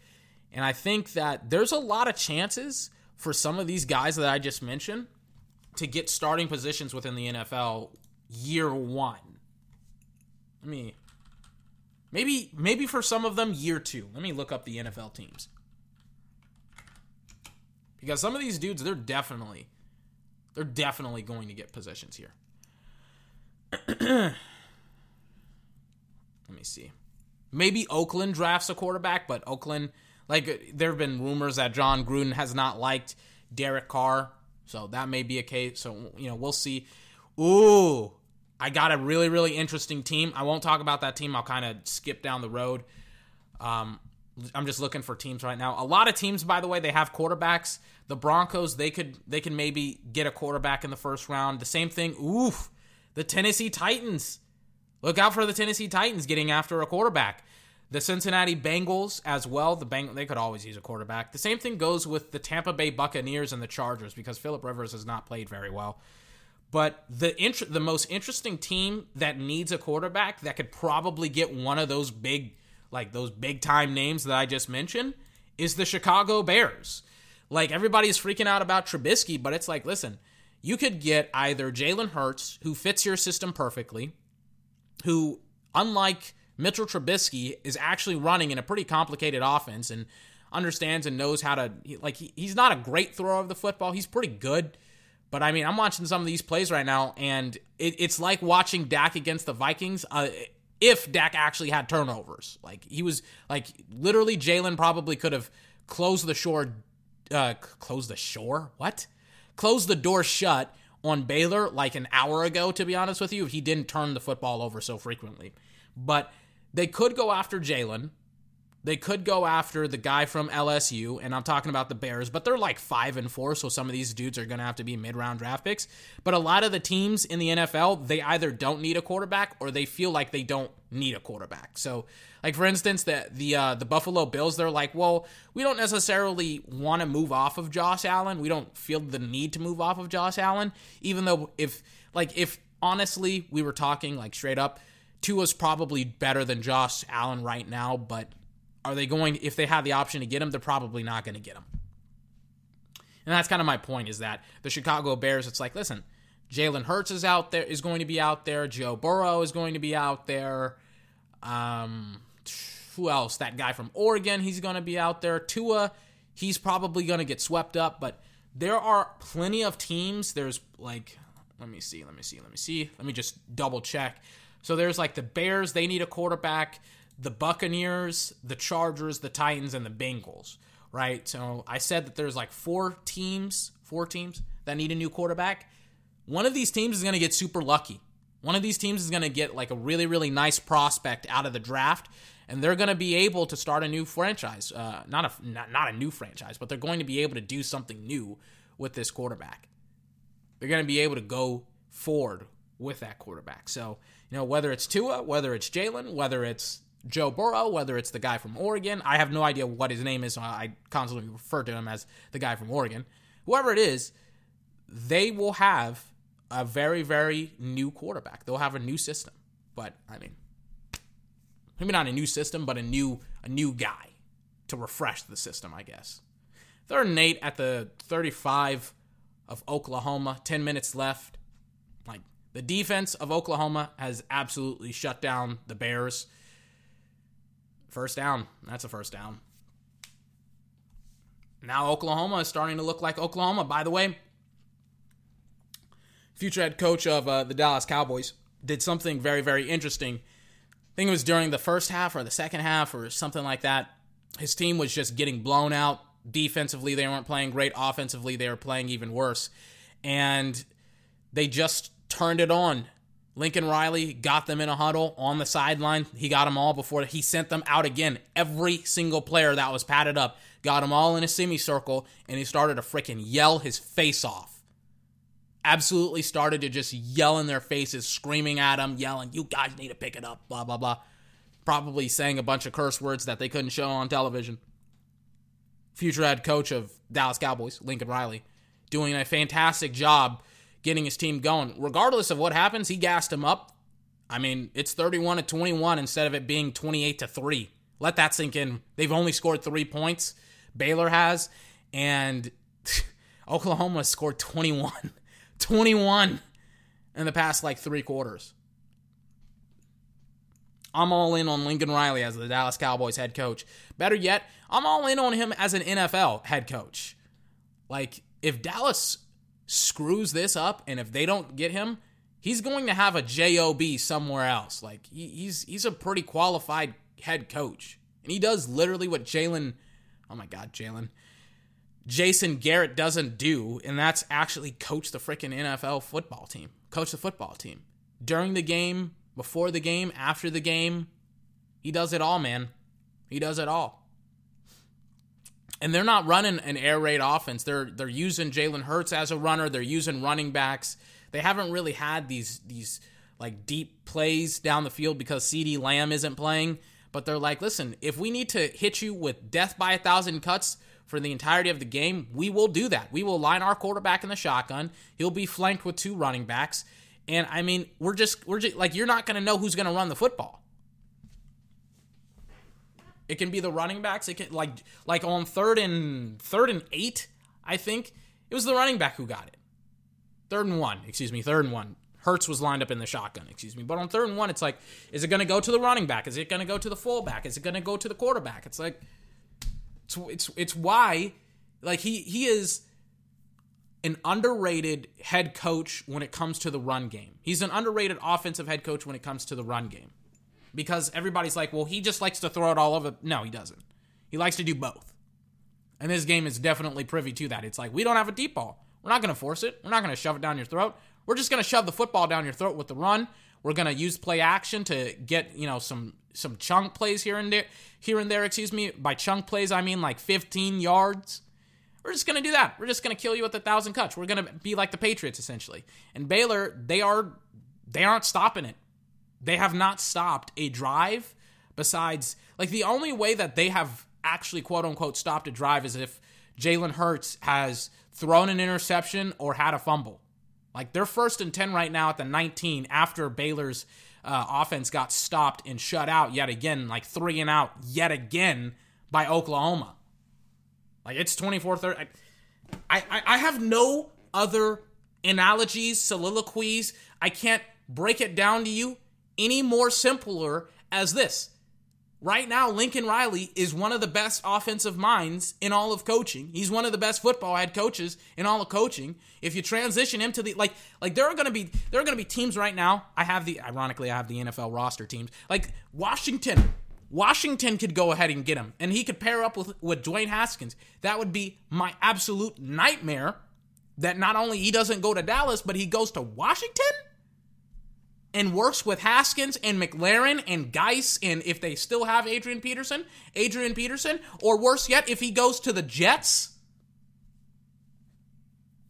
[SPEAKER 2] And I think that there's a lot of chances for some of these guys that I just mentioned to get starting positions within the NFL year one. Let me maybe maybe for some of them year two. Let me look up the NFL teams. Because some of these dudes, they're definitely they're definitely going to get positions here. [CLEARS THROAT] Let me see. Maybe Oakland drafts a quarterback, but Oakland, like, there have been rumors that Jon Gruden has not liked Derek Carr, so that may be a case. So, you know, we'll see. Ooh, I got a really, really interesting team. I won't talk about that team. I'll kind of skip down the road. Um, I'm just looking for teams right now. A lot of teams, by the way, they have quarterbacks. The Broncos, they could they can maybe get a quarterback in the first round. The same thing. Oof. The Tennessee Titans. Look out for the Tennessee Titans getting after a quarterback. The Cincinnati Bengals as well. The Beng- they could always use a quarterback. The same thing goes with the Tampa Bay Buccaneers and the Chargers because Philip Rivers has not played very well. But the int- the most interesting team that needs a quarterback that could probably get one of those big like those big time names that I just mentioned is the Chicago Bears. Like everybody's freaking out about Trubisky, but it's like, listen, you could get either Jalen Hurts, who fits your system perfectly, who, unlike Mitchell Trubisky, is actually running in a pretty complicated offense and understands and knows how to like he, he's not a great thrower of the football. He's pretty good but I mean, I'm watching some of these plays right now, and it, it's like watching Dak against the Vikings. Uh, if Dak actually had turnovers, like he was, like literally, Jalen probably could have closed the shore, uh, closed the shore. What? Closed the door shut on Baylor like an hour ago. To be honest with you, if he didn't turn the football over so frequently, but they could go after Jalen. They could go after the guy from LSU, and I'm talking about the Bears, but they're like five and four, so some of these dudes are going to have to be mid round draft picks. But a lot of the teams in the NFL, they either don't need a quarterback or they feel like they don't need a quarterback. So, like for instance, the the uh, the Buffalo Bills, they're like, well, we don't necessarily want to move off of Josh Allen. We don't feel the need to move off of Josh Allen, even though if like if honestly we were talking like straight up. Tua's probably better than Josh Allen right now, but are they going, if they have the option to get him, they're probably not going to get him. And that's kind of my point is that the Chicago Bears, it's like, listen, Jalen Hurts is out there, is going to be out there. Joe Burrow is going to be out there. Um, who else? That guy from Oregon, he's going to be out there. Tua, he's probably going to get swept up, but there are plenty of teams. There's like, let me see, let me see, let me see. Let me just double check. So there's like the Bears, they need a quarterback, the Buccaneers, the Chargers, the Titans, and the Bengals, right? So I said that there's like four teams, four teams that need a new quarterback. One of these teams is going to get super lucky. One of these teams is going to get like a really, really nice prospect out of the draft, and they're going to be able to start a new franchise. Uh, not a not, not a new franchise, but they're going to be able to do something new with this quarterback. They're going to be able to go forward with that quarterback. So you know whether it's Tua, whether it's Jalen, whether it's Joe Burrow, whether it's the guy from Oregon. I have no idea what his name is, so I constantly refer to him as the guy from Oregon. Whoever it is, they will have a very, very new quarterback. They'll have a new system. But I mean, maybe not a new system, but a new a new guy to refresh the system, I guess. Third and eight at the 35 of Oklahoma. 10 minutes left. Like the defense of Oklahoma has absolutely shut down the Bears. First down. That's a first down. Now Oklahoma is starting to look like Oklahoma. By the way, future head coach of uh, the Dallas Cowboys, did something very, very interesting. I think it was during the first half or the second half or something like that. His team was just getting blown out. Defensively, they weren't playing great. Offensively, they were playing even worse. And they just turned it on. Lincoln Riley got them in a huddle on the sideline. He got them all before he sent them out again. Every single player that was padded up got them all in a semicircle, and he started to freaking yell his face off absolutely started to just yell in their faces, screaming at them, yelling, You guys need to pick it up, blah, blah, blah. Probably saying a bunch of curse words that they couldn't show on television. Future head coach of Dallas Cowboys, Lincoln Riley, doing a fantastic job getting his team going. Regardless of what happens, he gassed him up. I mean, it's 31 to 21 instead of it being 28 to 3. Let that sink in. They've only scored three points. Baylor has, and [LAUGHS] Oklahoma scored 21. [LAUGHS] 21 in the past like three quarters. I'm all in on Lincoln Riley as the Dallas Cowboys head coach. Better yet, I'm all in on him as an NFL head coach. Like, if Dallas screws this up and if they don't get him, he's going to have a job somewhere else. Like, he, he's he's a pretty qualified head coach, and he does literally what Jalen. Oh my God, Jalen. Jason Garrett doesn't do, and that's actually coach the freaking NFL football team. Coach the football team. During the game, before the game, after the game, he does it all, man. He does it all. And they're not running an air raid offense. They're they're using Jalen Hurts as a runner. They're using running backs. They haven't really had these these like deep plays down the field because CeeDee Lamb isn't playing. But they're like, listen, if we need to hit you with death by a thousand cuts, for the entirety of the game, we will do that. We will line our quarterback in the shotgun. He'll be flanked with two running backs. And I mean, we're just we're just like you're not going to know who's going to run the football. It can be the running backs. It can like like on third and third and 8, I think, it was the running back who got it. Third and 1, excuse me, third and 1. Hurts was lined up in the shotgun, excuse me. But on third and 1, it's like is it going to go to the running back? Is it going to go to the fullback? Is it going to go to the quarterback? It's like it's it's, it's why like he he is an underrated head coach when it comes to the run game. He's an underrated offensive head coach when it comes to the run game. Because everybody's like, well, he just likes to throw it all over. No, he doesn't. He likes to do both. And this game is definitely privy to that. It's like, we don't have a deep ball. We're not going to force it. We're not going to shove it down your throat. We're just going to shove the football down your throat with the run. We're going to use play action to get, you know, some some chunk plays here and there, here and there, excuse me. By chunk plays, I mean like 15 yards. We're just gonna do that. We're just gonna kill you with a thousand cuts. We're gonna be like the Patriots essentially. And Baylor, they are they aren't stopping it. They have not stopped a drive besides like the only way that they have actually quote unquote stopped a drive is if Jalen Hurts has thrown an interception or had a fumble. Like they're first and 10 right now at the 19 after Baylor's uh, offense got stopped and shut out yet again, like three and out yet again by Oklahoma. Like it's 24 30. I, I, I have no other analogies, soliloquies. I can't break it down to you any more simpler as this. Right now, Lincoln Riley is one of the best offensive minds in all of coaching. He's one of the best football head coaches in all of coaching. If you transition him to the like, like there are gonna be there are gonna be teams right now. I have the ironically I have the NFL roster teams like Washington. Washington could go ahead and get him, and he could pair up with with Dwayne Haskins. That would be my absolute nightmare. That not only he doesn't go to Dallas, but he goes to Washington and works with Haskins and McLaurin and Guice, and if they still have Adrian Peterson, Adrian Peterson, or worse yet, if he goes to the Jets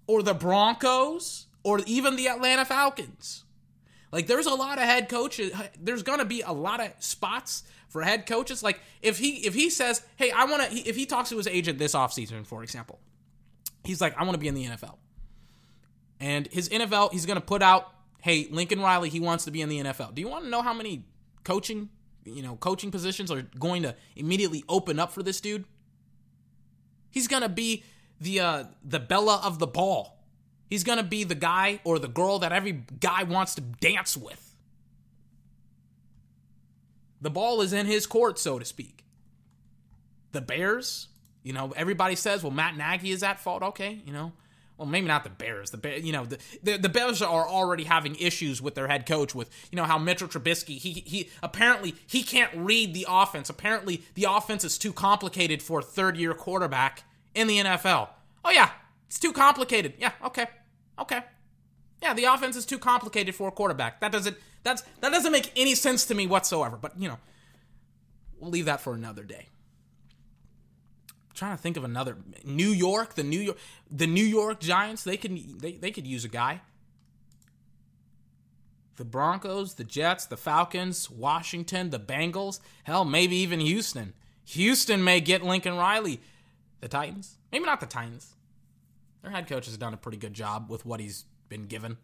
[SPEAKER 2] or the Broncos or even the Atlanta Falcons. Like there's a lot of head coaches. There's gonna be a lot of spots for head coaches. Like if he if he says, "Hey, I want to," if he talks to his agent this offseason, for example, he's like, "I want to be in the NFL," and his NFL, he's gonna put out hey, Lincoln Riley, he wants to be in the NFL. Do you want to know how many coaching, you know, coaching positions are going to immediately open up for this dude? He's going to be the uh, the Bella of the ball. He's going to be the guy or the girl that every guy wants to dance with. The ball is in his court, so to speak. The Bears, you know, everybody says, well, Matt Nagy is at fault. Okay, you know, well, maybe not the Bears. The Bears, you know, the, the, the Bears are already having issues with their head coach with you know how Mitchell Trubisky he he apparently he can't read the offense. Apparently the offense is too complicated for a third year quarterback in the NFL. Oh yeah, it's too complicated. Yeah, okay, okay. Yeah, the offense is too complicated for a quarterback. That doesn't that's that doesn't make any sense to me whatsoever. But you know, we'll leave that for another day trying to think of another New York, the New York the New York Giants, they can they, they could use a guy. The Broncos, the Jets, the Falcons, Washington, the Bengals, hell, maybe even Houston. Houston may get Lincoln Riley. The Titans? Maybe not the Titans. Their head coach has done a pretty good job with what he's been given.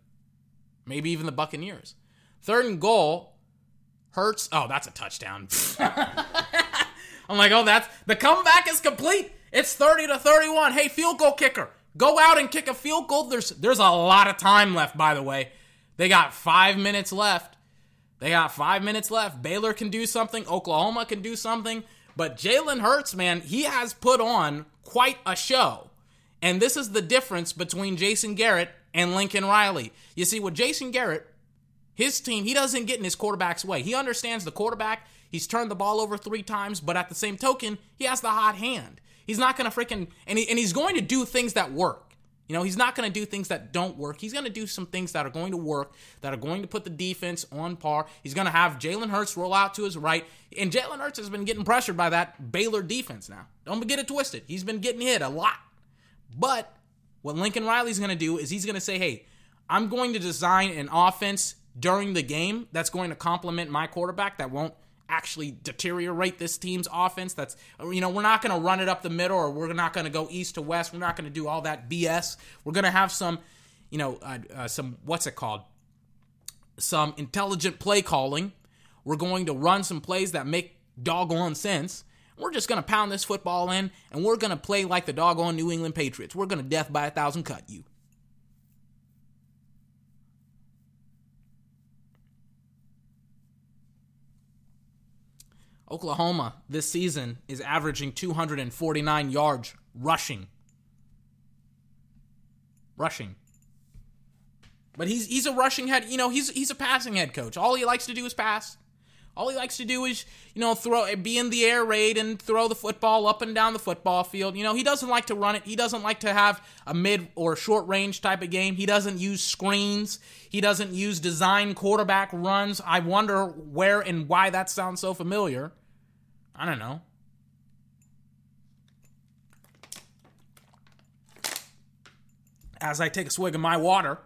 [SPEAKER 2] Maybe even the Buccaneers. Third and goal, Hurts. Oh, that's a touchdown. [LAUGHS] [LAUGHS] I'm like, oh, that's the comeback is complete. It's 30 to 31. Hey, field goal kicker, go out and kick a field goal. There's there's a lot of time left, by the way. They got five minutes left. They got five minutes left. Baylor can do something. Oklahoma can do something. But Jalen Hurts, man, he has put on quite a show. And this is the difference between Jason Garrett and Lincoln Riley. You see, with Jason Garrett, his team, he doesn't get in his quarterback's way. He understands the quarterback He's turned the ball over three times, but at the same token, he has the hot hand. He's not going to freaking, and, he, and he's going to do things that work. You know, he's not going to do things that don't work. He's going to do some things that are going to work, that are going to put the defense on par. He's going to have Jalen Hurts roll out to his right. And Jalen Hurts has been getting pressured by that Baylor defense now. Don't get it twisted. He's been getting hit a lot. But what Lincoln Riley's going to do is he's going to say, hey, I'm going to design an offense during the game that's going to complement my quarterback that won't actually deteriorate this team's offense. That's you know we're not going to run it up the middle or we're not going to go east to west. We're not going to do all that BS. We're going to have some you know uh, uh, some what's it called some intelligent play calling. We're going to run some plays that make doggone sense. We're just going to pound this football in and we're going to play like the doggone New England Patriots. We're going to death by a thousand cut you. Oklahoma this season is averaging 249 yards rushing. Rushing. But he's he's a rushing head, you know, he's he's a passing head coach. All he likes to do is pass. All he likes to do is, you know, throw be in the air raid and throw the football up and down the football field. You know, he doesn't like to run it. He doesn't like to have a mid or short range type of game. He doesn't use screens. He doesn't use design quarterback runs. I wonder where and why that sounds so familiar. I don't know. As I take a swig of my water,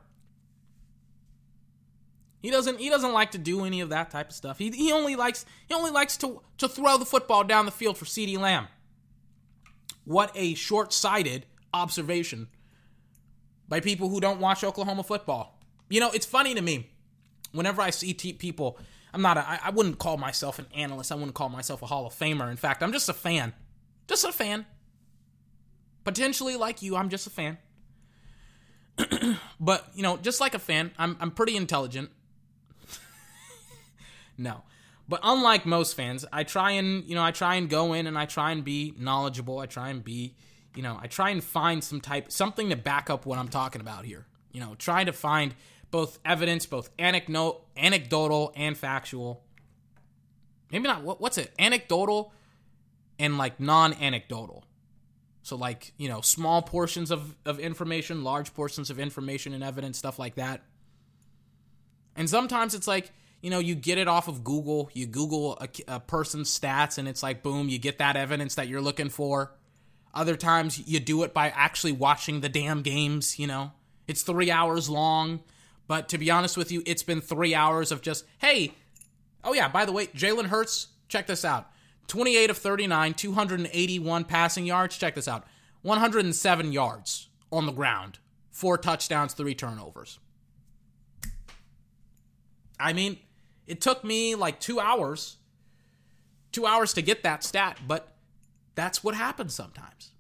[SPEAKER 2] he doesn't he doesn't like to do any of that type of stuff. He, he only likes he only likes to to throw the football down the field for CeeDee Lamb. What a short-sighted observation by people who don't watch Oklahoma football. You know, it's funny to me whenever I see people I'm not I, I wouldn't call myself an analyst. I wouldn't call myself a Hall of Famer. In fact, I'm just a fan. Just a fan. Potentially like you, I'm just a fan. [CLEARS THROAT] but, you know, just like a fan, I'm I'm pretty intelligent. [LAUGHS] no. But unlike most fans, I try and, you know, I try and go in and I try and be knowledgeable. I try and be, you know, I try and find some type something to back up what I'm talking about here. You know, trying to find both evidence, both anecdote, anecdotal and factual. Maybe not what, what's it? Anecdotal and like non-anecdotal. So like, you know, small portions of, of information, large portions of information and evidence, stuff like that. And sometimes it's like, you know, you get it off of Google, you Google a, a person's stats, and it's like, boom, you get that evidence that you're looking for. Other times you do it by actually watching the damn games, you know. It's three hours long. But to be honest with you, it's been three hours of just, hey, oh yeah, by the way, Jalen Hurts, check this out. 28 of 39, 281 passing yards. Check this out 107 yards on the ground, four touchdowns, three turnovers. I mean, it took me like two hours, two hours to get that stat, but that's what happens sometimes.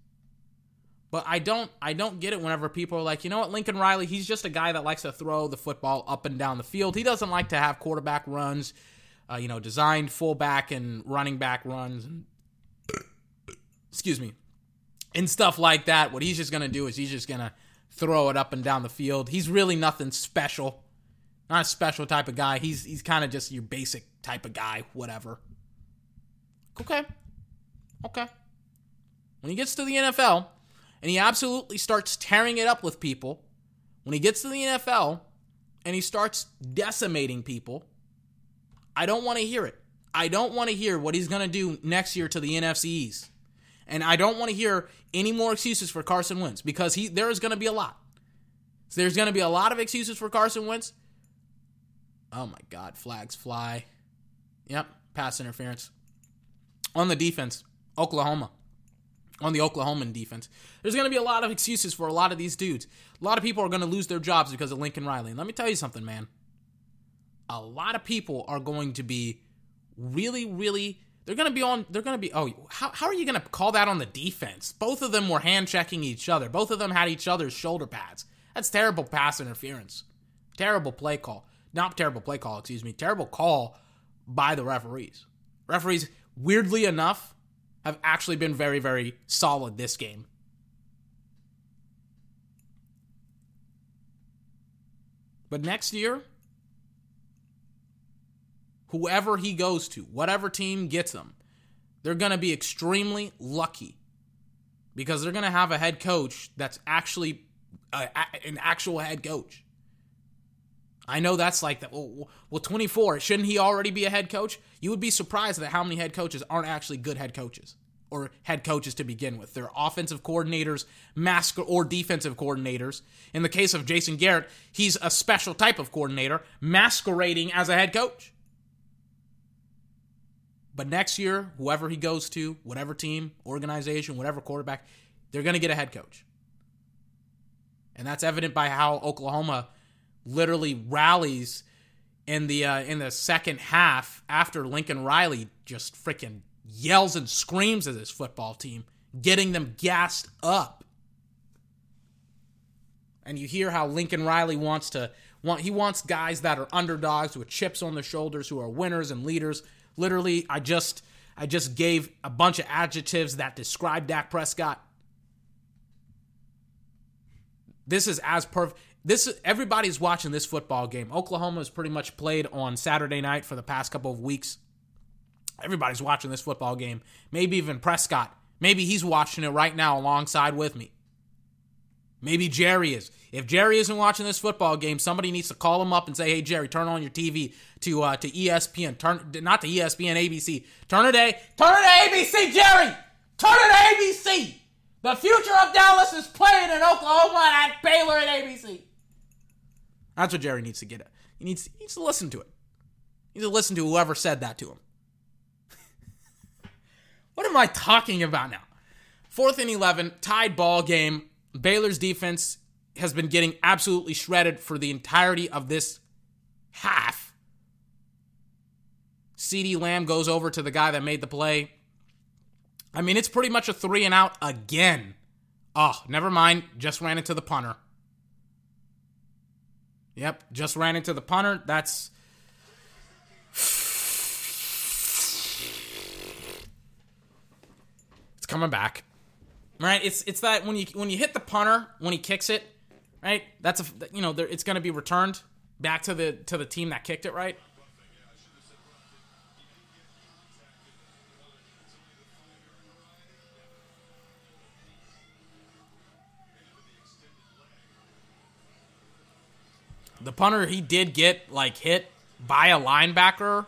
[SPEAKER 2] But I don't I don't get it whenever people are like, you know what, Lincoln Riley, he's just a guy that likes to throw the football up and down the field. He doesn't like to have quarterback runs, uh, you know, designed fullback and running back runs and excuse me. And stuff like that. What he's just gonna do is he's just gonna throw it up and down the field. He's really nothing special. Not a special type of guy. He's he's kind of just your basic type of guy, whatever. Okay. Okay. When he gets to the NFL, and he absolutely starts tearing it up with people when he gets to the NFL and he starts decimating people, I don't want to hear it. I don't want to hear what he's going to do next year to the NFC East. And I don't want to hear any more excuses for Carson Wentz because he there is going to be a lot. So there's going to be a lot of excuses for Carson Wentz. Oh my God, flags fly. Yep, pass interference. On the defense, Oklahoma on the Oklahoman defense. There's going to be a lot of excuses for a lot of these dudes. A lot of people are going to lose their jobs because of Lincoln Riley. And let me tell you something, man. A lot of people are going to be really, really. They're going to be on. They're going to be. Oh, how, how are you going to call that on the defense? Both of them were hand checking each other. Both of them had each other's shoulder pads. That's terrible pass interference. Terrible play call. Not terrible play call, excuse me. Terrible call by the referees. Referees, weirdly enough, have actually been very, very solid this game. But next year, whoever he goes to, whatever team gets him, they're going to be extremely lucky because they're going to have a head coach that's actually a, an actual head coach. I know that's like that. Well, well, 24, shouldn't he already be a head coach? You would be surprised at how many head coaches aren't actually good head coaches or head coaches to begin with. They're offensive coordinators, mask or defensive coordinators. In the case of Jason Garrett, he's a special type of coordinator, masquerading as a head coach. But next year, whoever he goes to, whatever team, organization, whatever quarterback, they're going to get a head coach. And that's evident by how Oklahoma literally rallies in the uh, in the second half after Lincoln Riley just freaking yells and screams at his football team, getting them gassed up. And you hear how Lincoln Riley wants to want he wants guys that are underdogs with chips on their shoulders who are winners and leaders. Literally, I just I just gave a bunch of adjectives that describe Dak Prescott. This is as perfect this everybody's watching this football game. Oklahoma has pretty much played on Saturday night for the past couple of weeks. Everybody's watching this football game. Maybe even Prescott. Maybe he's watching it right now alongside with me. Maybe Jerry is. If Jerry isn't watching this football game, somebody needs to call him up and say, "Hey Jerry, turn on your TV to uh, to ESPN. Turn not to ESPN, ABC. Turn it a turn it to ABC, Jerry. Turn it to ABC. The future of Dallas is playing in Oklahoma at Baylor and ABC." That's what Jerry needs to get at. He needs, he needs to listen to it. He needs to listen to whoever said that to him. What am I talking about now? Fourth and 11, tied ball game. Baylor's defense has been getting absolutely shredded for the entirety of this half. CeeDee Lamb goes over to the guy that made the play. I mean, it's pretty much a three and out again. Oh, never mind. Just ran into the punter. Yep, just ran into the punter. That's coming back. Right? It's it's that when you when you hit the punter when he kicks it, right? That's a you know it's going to be returned back to the to the team that kicked it, right? The punter he did get like hit by a linebacker.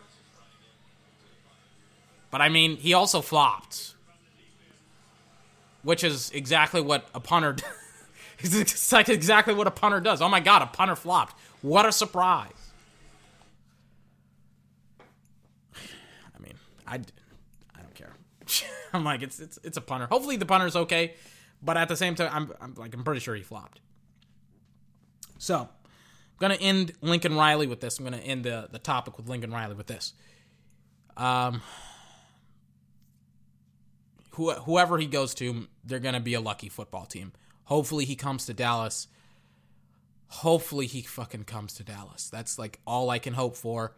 [SPEAKER 2] But I mean, he also flopped. Which is exactly what a punter It's [LAUGHS] like exactly what a punter does. Oh my god, a punter flopped. What a surprise. I mean, I, I don't care. [LAUGHS] I'm like, it's it's it's a punter. Hopefully the punter's okay, but at the same time, I'm, I'm like I'm pretty sure he flopped. So, I'm gonna end Lincoln Riley with this. I'm gonna end the the topic with Lincoln Riley with this. Um, who, whoever he goes to, they're gonna be a lucky football team. Hopefully he comes to Dallas. Hopefully he fucking comes to Dallas. That's like all I can hope for.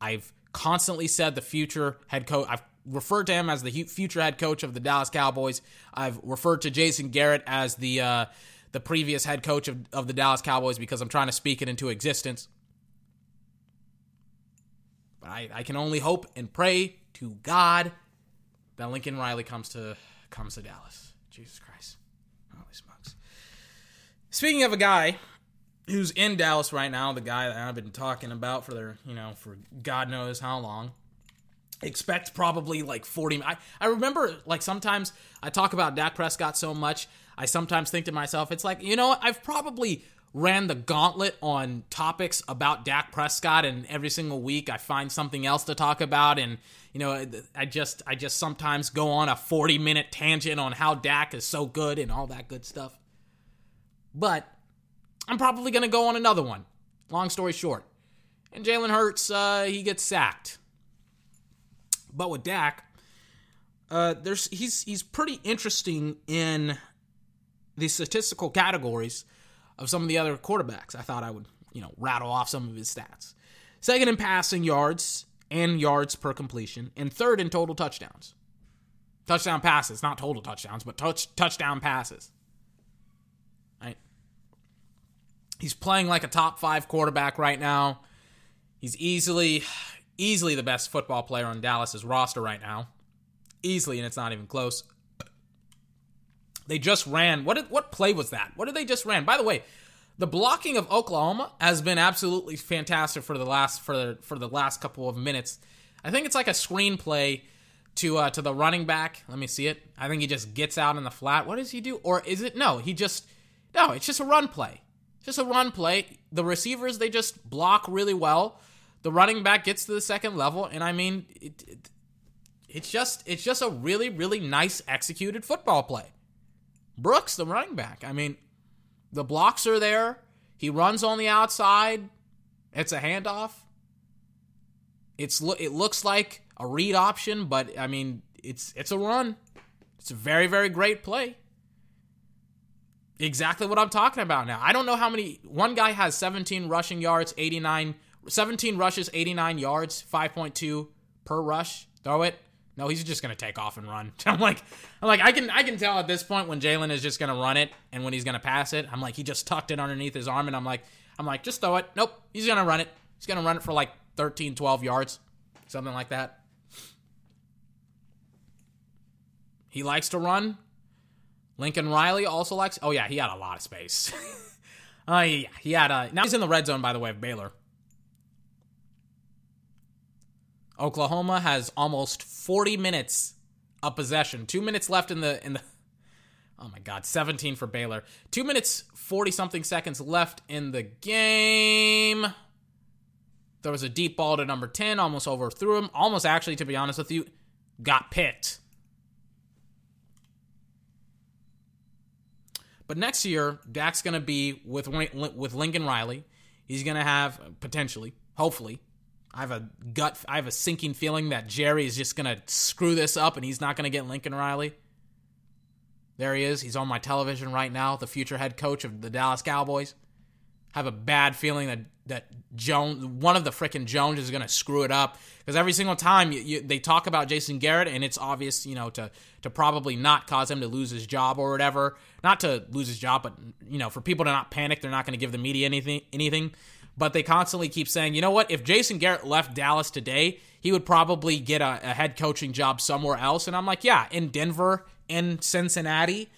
[SPEAKER 2] I've constantly said the future head coach. I've referred to him as the future head coach of the Dallas Cowboys. I've referred to Jason Garrett as the uh, the previous head coach of, of the Dallas Cowboys because I'm trying to speak it into existence. But I, I can only hope and pray to God that Lincoln Riley comes to comes to Dallas. Jesus Christ. Holy smokes. Speaking of a guy who's in Dallas right now, the guy that I've been talking about for their, you know, for God knows how long. Expect probably like 40. I, I remember like sometimes I talk about Dak Prescott so much, I sometimes think to myself, it's like, you know, I've probably ran the gauntlet on topics about Dak Prescott and every single week I find something else to talk about and you know I just I just sometimes go on a 40 minute tangent on how Dak is so good and all that good stuff. But I'm probably going to go on another one. Long story short. And Jalen Hurts uh, he gets sacked. But with Dak uh, there's he's he's pretty interesting in the statistical categories of some of the other quarterbacks. I thought I would, you know, rattle off some of his stats. Second in passing yards and yards per completion, and third in total touchdowns. Touchdown passes, not total touchdowns, but touch touchdown passes. Right? He's playing like a top 5 quarterback right now. He's easily easily the best football player on Dallas's roster right now. Easily, and it's not even close. They just ran. What did, what play was that? What did they just ran? By the way, the blocking of Oklahoma has been absolutely fantastic for the last for the for the last couple of minutes. I think it's like a screenplay to uh, to the running back. Let me see it. I think he just gets out in the flat. What does he do? Or is it no? He just no. It's just a run play. Just a run play. The receivers they just block really well. The running back gets to the second level, and I mean, it, it, it's just it's just a really really nice executed football play. Brooks, the running back. I mean, the blocks are there. He runs on the outside. It's a handoff. It's it looks like a read option, but I mean, it's it's a run. It's a very very great play. Exactly what I'm talking about now. I don't know how many one guy has 17 rushing yards, 89 17 rushes, 89 yards, 5.2 per rush. Throw it. No, he's just gonna take off and run. [LAUGHS] I'm like, I'm like, I can, I can tell at this point when Jalen is just gonna run it and when he's gonna pass it. I'm like, he just tucked it underneath his arm, and I'm like, I'm like, just throw it. Nope, he's gonna run it. He's gonna run it for like 13, 12 yards, something like that. He likes to run. Lincoln Riley also likes. Oh yeah, he had a lot of space. [LAUGHS] Uh, yeah, he had. Uh, now he's in the red zone, by the way, of Baylor. Oklahoma has almost 40 minutes of possession. Two minutes left in the in the. Oh my God, 17 for Baylor. Two minutes 40 something seconds left in the game. There was a deep ball to number 10, almost overthrew him. Almost actually, to be honest with you, got picked. But next year, Dak's going to be with with Lincoln Riley. He's going to have potentially, hopefully, I have a gut, I have a sinking feeling that Jerry is just going to screw this up and he's not going to get Lincoln Riley. There he is. He's on my television right now, the future head coach of the Dallas Cowboys. Have a bad feeling that that Jones, one of the freaking Jones, is going to screw it up because every single time you, you, they talk about Jason Garrett, and it's obvious, you know, to to probably not cause him to lose his job or whatever, not to lose his job, but you know, for people to not panic, they're not going to give the media anything anything. But they constantly keep saying, you know what? If Jason Garrett left Dallas today, he would probably get a, a head coaching job somewhere else. And I'm like, yeah, in Denver, in Cincinnati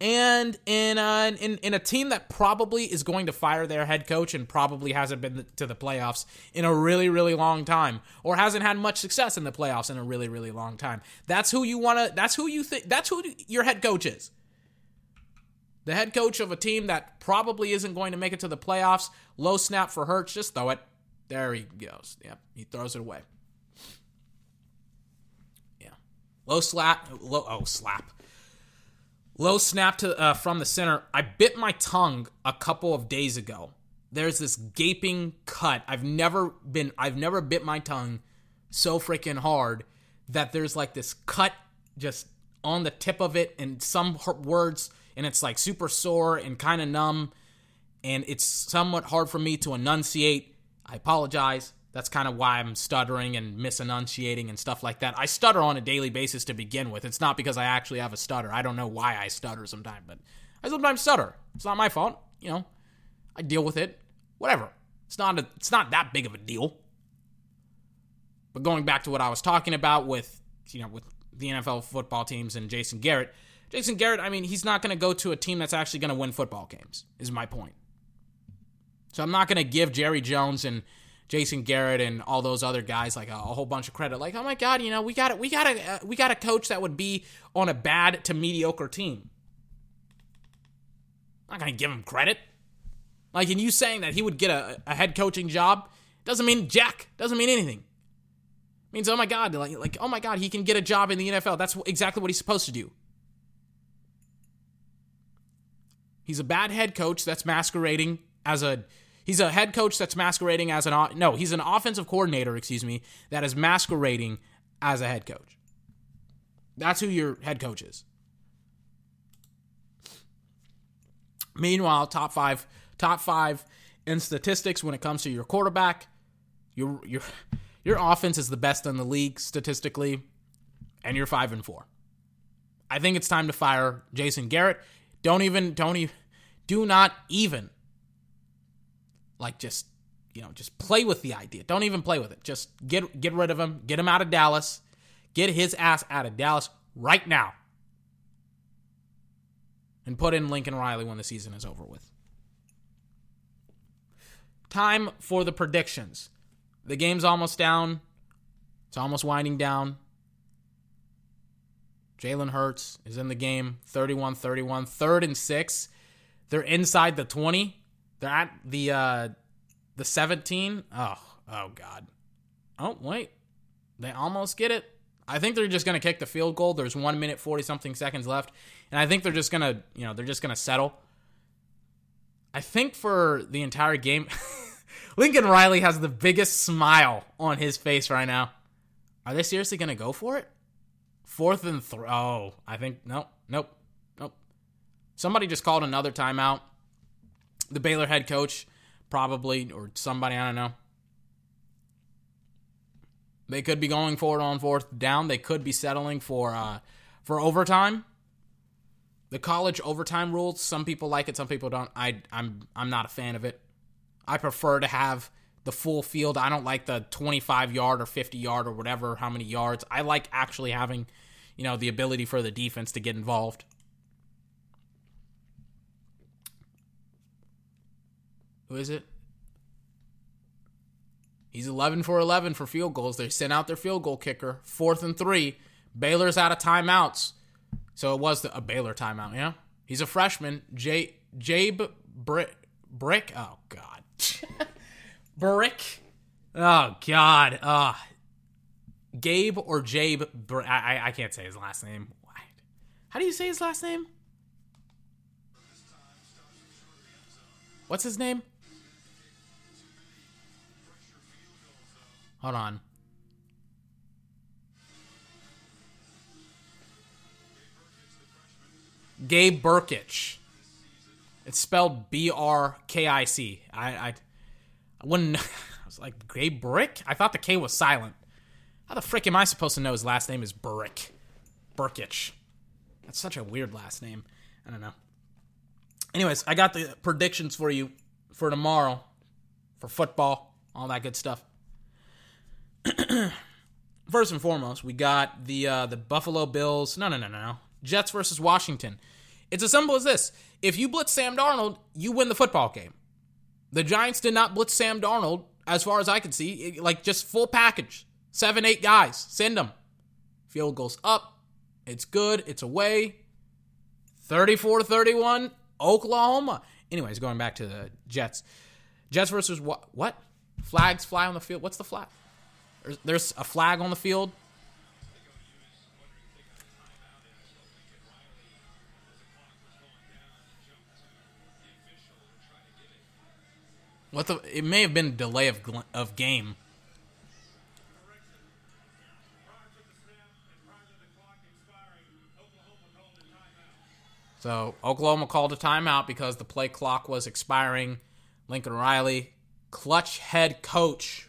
[SPEAKER 2] and in a, in in a team that probably is going to fire their head coach and probably hasn't been to the playoffs in a really really long time or hasn't had much success in the playoffs in a really really long time. That's who you want to that's who you think that's who your head coach is. The head coach of a team that probably isn't going to make it to the playoffs. Low snap for Hurts. just throw it. There he goes. Yep, he throws it away. Yeah. Low slap, low oh slap Low snap to uh, from the center. I bit my tongue a couple of days ago. There's this gaping cut. I've never been. I've never bit my tongue so freaking hard that there's like this cut just on the tip of it, and some words, and it's like super sore and kind of numb, and it's somewhat hard for me to enunciate. I apologize. That's kind of why I'm stuttering and misenunciating and stuff like that. I stutter on a daily basis to begin with. It's not because I actually have a stutter. I don't know why I stutter sometimes, but I sometimes stutter. It's not my fault. You know, I deal with it. Whatever. It's not a, it's not that big of a deal. But going back to what I was talking about with, you know, with the NFL football teams and Jason Garrett, Jason Garrett, I mean, he's not going to go to a team that's actually going to win football games, is my point. So I'm not going to give Jerry Jones and Jason Garrett and all those other guys like a, a, whole bunch of credit. Like, oh my god, you know, we got it, we got a, uh, we got a coach that would be on a bad to mediocre team. I'm not gonna give him credit. Like, and you saying that he would get a, a head coaching job doesn't mean jack. Doesn't mean anything. Means oh my god, like, like oh my god, he can get a job in the NFL. That's exactly what he's supposed to do. He's a bad head coach that's masquerading as a He's a head coach that's masquerading as an no, he's an offensive coordinator, excuse me, that is masquerading as a head coach. That's who your head coach is. Meanwhile, top 5 top 5 in statistics when it comes to your quarterback, your your your offense is the best in the league statistically and you're 5 and 4. I think it's time to fire Jason Garrett. Don't even don't even do not even like just you know, just play with the idea. Don't even play with it. Just get get rid of him. Get him out of Dallas. Get his ass out of Dallas right now. And put in Lincoln Riley when the season is over with. Time for the predictions. The game's almost down. It's almost winding down. Jalen Hurts is in the game 31 31, third and six. They're inside the 20. They're at the uh the 17. Oh, oh god. Oh, wait. They almost get it. I think they're just going to kick the field goal. There's 1 minute 40 something seconds left, and I think they're just to, you know, they're just going to settle. I think for the entire game [LAUGHS] Lincoln Riley has the biggest smile on his face right now. Are they seriously going to go for it? Fourth and throw. Oh, I think nope, nope, nope. Somebody just called another timeout the Baylor head coach, probably, or somebody, I don't know. They could be going forward on fourth down. They could be settling for uh, for overtime. The college overtime rules. Some people like it. Some people don't. I I'm I'm not a fan of it. I prefer to have the full field. I don't like the 25 yard or 50 yard or whatever how many yards. I like actually having, you know, the ability for the defense to get involved. Who is it? He's 11 for 11 for field goals. They sent out their field goal kicker. Fourth and three. Baylor's out of timeouts. So it was the, a Baylor timeout, yeah? He's a freshman. J, Jabe Brick. Brick? Oh, God. [LAUGHS] Brick? Oh, God. Uh, Gabe or Jabe. I, I can't say his last name. How do you say his last name? What's his name? Hold on. Gabe Brkic. It's spelled B R K I C. I, I when [LAUGHS] I was like Gabe Brick, I thought the K was silent. How the frick am I supposed to know his last name is Brick? Burkich. That's such a weird last name. I don't know. Anyways, I got the predictions for you for tomorrow for football, all that good stuff. [CLEARS THROAT] First and foremost, we got the uh, the Buffalo Bills. No, no, no, no, no. Jets versus Washington. It's as simple as this: if you blitz Sam Darnold, you win the football game. The Giants did not blitz Sam Darnold, as far as I can see. Like just full package, seven, eight guys, send them. Field goes up. It's good. It's away. 34 31, Oklahoma. Anyways, going back to the Jets. Jets versus what? What? Flags fly on the field. What's the flag? There's, a flag on the field. What the? It may have been a delay of of game. So Oklahoma called a timeout because the play clock was expiring. Lincoln Riley, clutch head coach.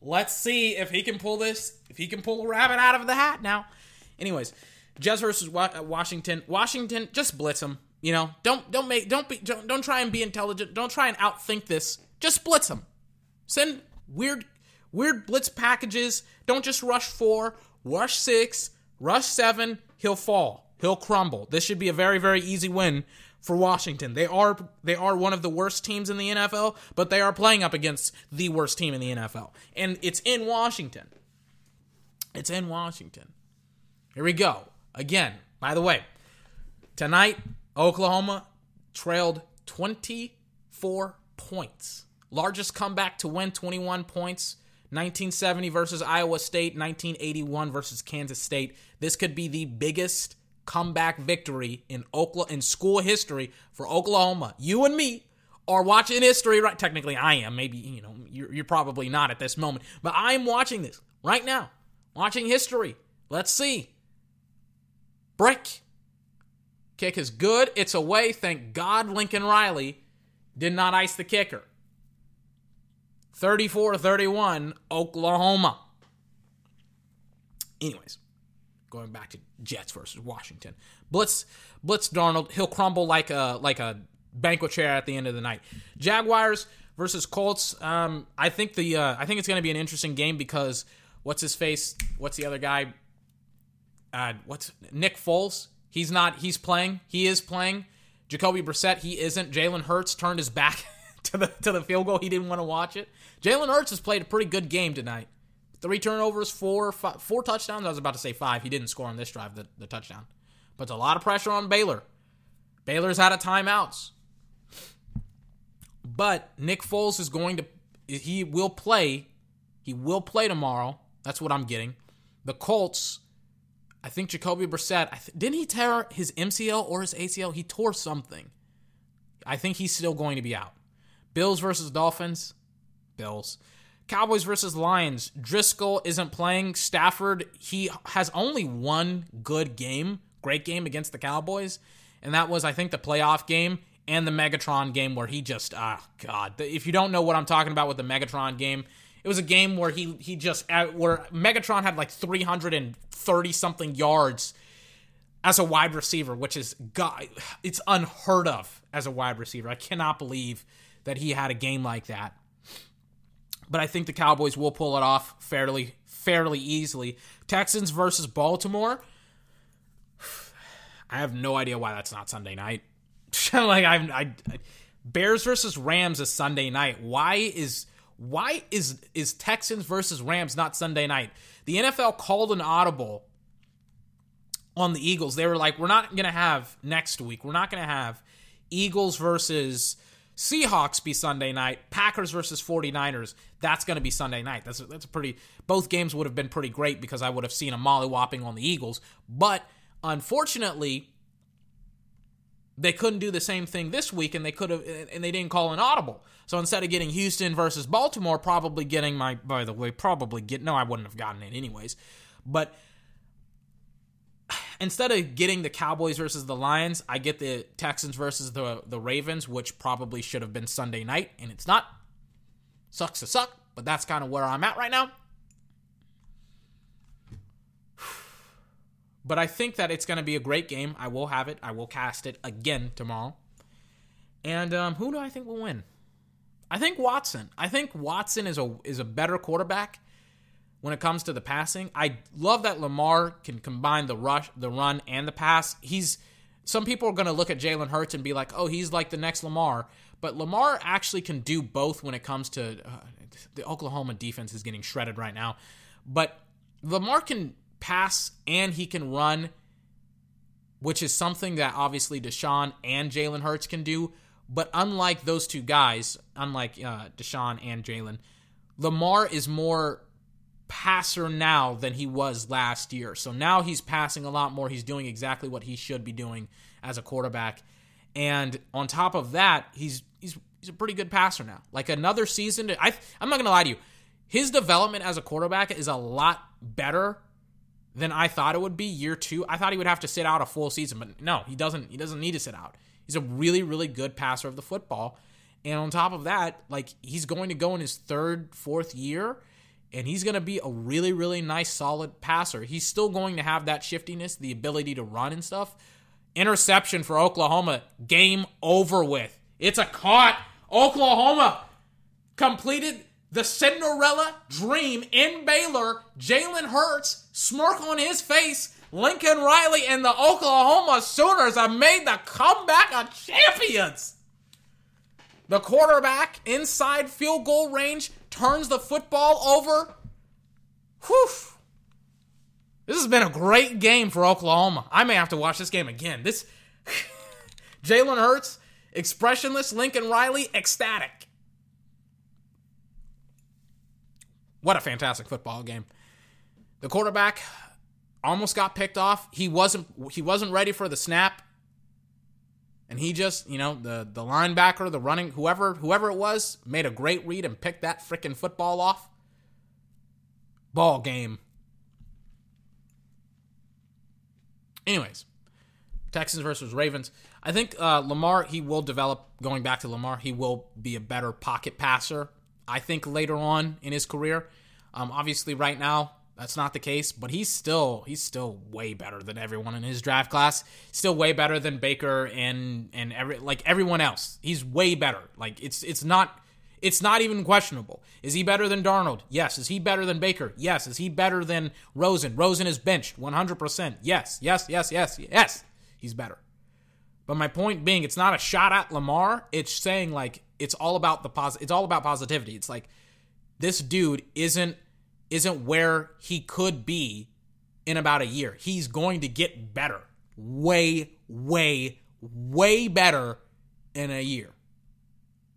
[SPEAKER 2] Let's see if he can pull this. If he can pull a rabbit out of the hat now. Anyways, Jets versus Wa- uh, Washington. Washington, just blitz them. You know, don't don't make don't be don't, don't try and be intelligent. Don't try and outthink this. Just blitz them. Send weird weird blitz packages. Don't just rush four, rush six, rush seven. He'll fall. He'll crumble. This should be a very very easy win for Washington. They are they are one of the worst teams in the NFL, but they are playing up against the worst team in the NFL. And it's in Washington. It's in Washington. Here we go. Again, by the way, tonight Oklahoma trailed 24 points. Largest comeback to win 21 points. 1970 versus Iowa State, 1981 versus Kansas State. This could be the biggest comeback victory in Oklahoma in school history for Oklahoma. You and me are watching history right technically I am. Maybe, you know, you're, you're probably not at this moment, but I'm watching this right now. Watching history. Let's see. Break. Kick is good. It's away. Thank God Lincoln Riley did not ice the kicker. 34 31, Oklahoma. Anyways, going back to Jets versus Washington. Blitz Blitz Darnold, he'll crumble like a like a banquet chair at the end of the night. Jaguars versus Colts. Um, I think the uh, I think it's going to be an interesting game because what's his face? What's the other guy? Uh, what's Nick Foles? He's not. He's playing. He is playing. Jacoby Brissett. He isn't. Jalen Hurts turned his back [LAUGHS] to the to the field goal. He didn't want to watch it. Jalen Hurts has played a pretty good game tonight. Three turnovers, four five, four touchdowns. I was about to say five. He didn't score on this drive, the, the touchdown. Puts a lot of pressure on Baylor. Baylor's out of timeouts. But Nick Foles is going to he will play. He will play tomorrow. That's what I'm getting. The Colts, I think Jacoby Brissett, th- didn't he tear his MCL or his ACL? He tore something. I think he's still going to be out. Bills versus Dolphins. Bills. Cowboys versus Lions. Driskel isn't playing. Stafford, he has only one good game, great game against the Cowboys, and that was, I think, the playoff game and the Megatron game where he just, ah, God. If you don't know what I'm talking about with the Megatron game, it was a game where he he just where Megatron had like 330 something yards as a wide receiver, which is God, it's unheard of as a wide receiver. I cannot believe that he had a game like that but I think the Cowboys will pull it off fairly fairly easily. Texans versus Baltimore. [SIGHS] I have no idea why that's not Sunday night. [LAUGHS] like I, I, Bears versus Rams is Sunday night. Why is why is is Texans versus Rams not Sunday night? The NFL called an audible on the Eagles. They were like, we're not gonna have next week. We're not gonna have Eagles versus Seahawks be Sunday night, Packers versus 49ers, that's going to be Sunday night. That's a, that's a pretty both games would have been pretty great because I would have seen a mollywhopping on the Eagles, but unfortunately they couldn't do the same thing this week and they could have and they didn't call an audible. So instead of getting Houston versus Baltimore, probably getting my by the way, probably get no, I wouldn't have gotten it anyways. But instead of getting the Cowboys versus the Lions, I get the Texans versus the the Ravens, which probably should have been Sunday night, and it's not. Sucks to suck, but that's kind of where I'm at right now. [SIGHS] But I think that it's going to be a great game. I will have it. I will cast it again tomorrow. And um, who do I think will win? I think Watson. I think Watson is a is a better quarterback when it comes to the passing. I love that Lamar can combine the rush, the run, and the pass. He's some people are going to look at Jalen Hurts and be like, "Oh, he's like the next Lamar," but Lamar actually can do both when it comes to uh, the Oklahoma defense is getting shredded right now. But Lamar can pass and he can run, which is something that obviously Deshaun and Jalen Hurts can do. But unlike those two guys, unlike uh, Deshaun and Jalen, Lamar is more passer now than he was last year. So now he's passing a lot more. He's doing exactly what he should be doing as a quarterback. And on top of that, he's he's he's a pretty good passer now. Like another season, I I'm not gonna lie to you, his development as a quarterback is a lot better than I thought it would be. Year two, I thought he would have to sit out a full season, but no, he doesn't. He doesn't need to sit out. He's a really really good passer of the football. And on top of that, like he's going to go in his third, fourth year, and he's going to be a really, really nice, solid passer. He's still going to have that shiftiness, the ability to run and stuff. Interception for Oklahoma. Game over with. It's a caught. Oklahoma completed the Cinderella dream in Baylor. Jalen Hurts, smirk on his face. Lincoln Riley and the Oklahoma Sooners have made the comeback of champions. The quarterback inside field goal range turns the football over. Whew. This has been a great game for Oklahoma. I may have to watch this game again. This [LAUGHS] Jalen Hurts, expressionless, Lincoln Riley, ecstatic. What a fantastic football game. The quarterback almost got picked off. He wasn't he wasn't ready for the snap. And he just, you know, the the linebacker, the running, whoever whoever it was, made a great read and picked that freaking football off. Ball game. Anyways, Texans versus Ravens. I think uh, Lamar he will develop. Going back to Lamar, he will be a better pocket passer. I think later on in his career. Um, obviously, right now that's not the case, but he's still he's still way better than everyone in his draft class. Still way better than Baker and and every like everyone else. He's way better. Like it's it's not it's not even questionable. Is he better than Darnold? Yes. Is he better than Baker? Yes. Is he better than Rosen? Rosen is benched 100%. Yes. Yes, yes, yes. Yes. He's better. But my point being it's not a shot at Lamar. It's saying like it's all about the pos- it's all about positivity. It's like this dude isn't isn't where he could be in about a year. He's going to get better. Way, way, way better in a year.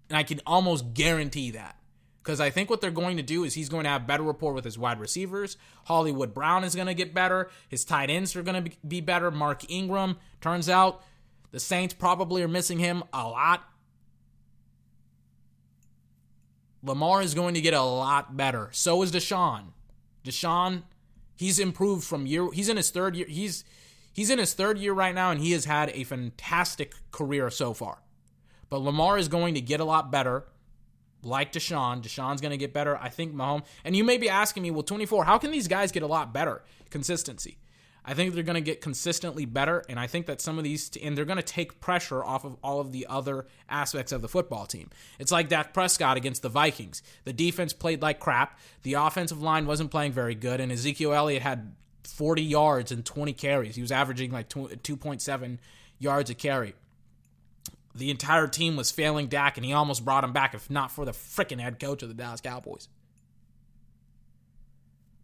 [SPEAKER 2] And I can almost guarantee that. Because I think what they're going to do is he's going to have better rapport with his wide receivers. Hollywood Brown is going to get better. His tight ends are going to be better. Mark Ingram. Turns out the Saints probably are missing him a lot. Lamar is going to get a lot better. So is Deshaun. Deshaun, he's improved from year. He's in his third year. He's he's in his third year right now, and he has had a fantastic career so far. But Lamar is going to get a lot better. Like Deshaun, Deshaun's going to get better. I think Mahomes. And you may be asking me, well, 24, how can these guys get a lot better? Consistency. I think they're going to get consistently better, and I think that some of these, and they're going to take pressure off of all of the other aspects of the football team. It's like Dak Prescott against the Vikings. The defense played like crap. The offensive line wasn't playing very good, and Ezekiel Elliott had 40 yards and 20 carries. He was averaging like 2.7 yards a carry. The entire team was failing Dak, and he almost brought him back, if not for the freaking head coach of the Dallas Cowboys.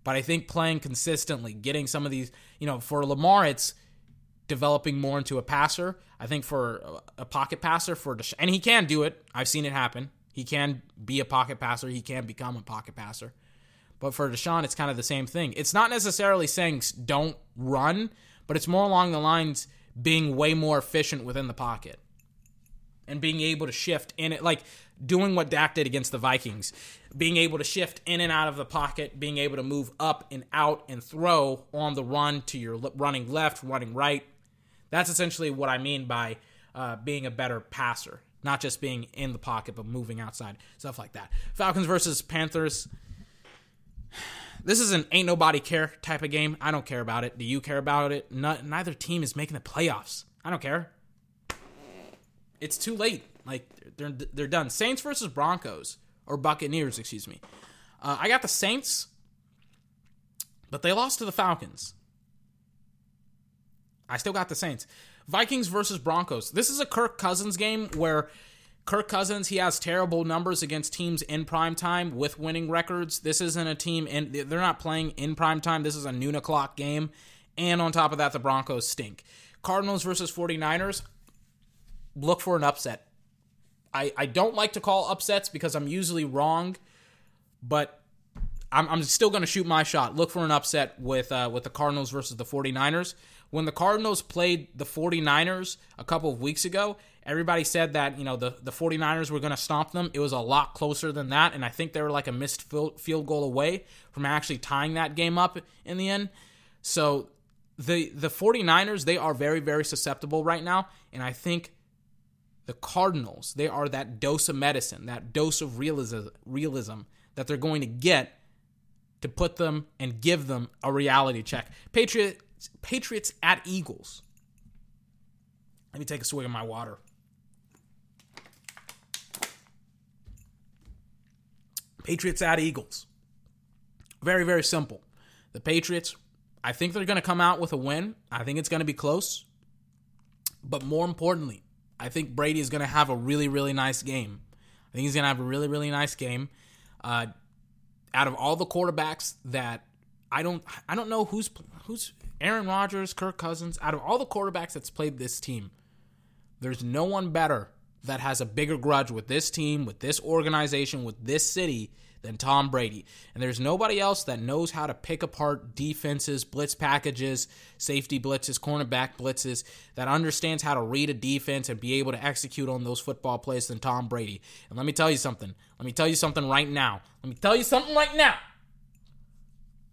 [SPEAKER 2] But I think playing consistently, getting some of these, you know, for Lamar, it's developing more into a passer. I think for a pocket passer, for Desha- and he can do it. I've seen it happen. He can be a pocket passer. He can become a pocket passer. But for Deshaun, it's kind of the same thing. It's not necessarily saying don't run, but it's more along the lines being way more efficient within the pocket and being able to shift in it. Like doing what Dak did against the Vikings, being able to shift in and out of the pocket, being able to move up and out and throw on the run to your running left, running right. That's essentially what I mean by uh, being a better passer. not just being in the pocket, but moving outside, stuff like that. Falcons versus Panthers. This is an ain't nobody care type of game. I don't care about it. Do you care about it? No, neither team is making the playoffs. I don't care. It's too late. Like they're they're done. Saints versus Broncos or Buccaneers, excuse me. Uh, I got the Saints, but they lost to the Falcons. I still got the Saints. Vikings versus Broncos. This is a Kirk Cousins game where Kirk Cousins, he has terrible numbers against teams in prime time with winning records. This isn't a team in they're not playing in prime time. This is a noon o'clock game. And on top of that, the Broncos stink. Cardinals versus 49ers. Look for an upset. I, I don't like to call upsets because I'm usually wrong, but I'm, I'm still going to shoot my shot. Look for an upset with uh, with the Cardinals versus the 49ers. When the Cardinals played the 49ers a couple of weeks ago, everybody said that, you know, the, the 49ers were going to stomp them. It was a lot closer than that, and I think they were like a missed field goal away from actually tying that game up in the end. So the the 49ers, they are very, very susceptible right now, and I think the Cardinals, they are that dose of medicine, that dose of realism, realism that they're going to get to put them and give them a reality check. Patriots, Patriots at Eagles. Let me take a swig of my water. Patriots at Eagles. Very, very simple. The Patriots, I think they're going to come out with a win. I think it's going to be close. But more importantly, I think Brady is going to have a really, really nice game. I think he's going to have a really, really nice game. Uh, out of all the quarterbacks that I don't, I don't know who's who's Aaron Rodgers, Kirk Cousins. Out of all the quarterbacks that's played this team, there's no one better that has a bigger grudge with this team, with this organization, with this city than Tom Brady. And there's nobody else that knows how to pick apart defenses, blitz packages, safety blitzes, cornerback blitzes, that understands how to read a defense and be able to execute on those football plays than Tom Brady. And let me tell you something. Let me tell you something right now. Let me tell you something right now.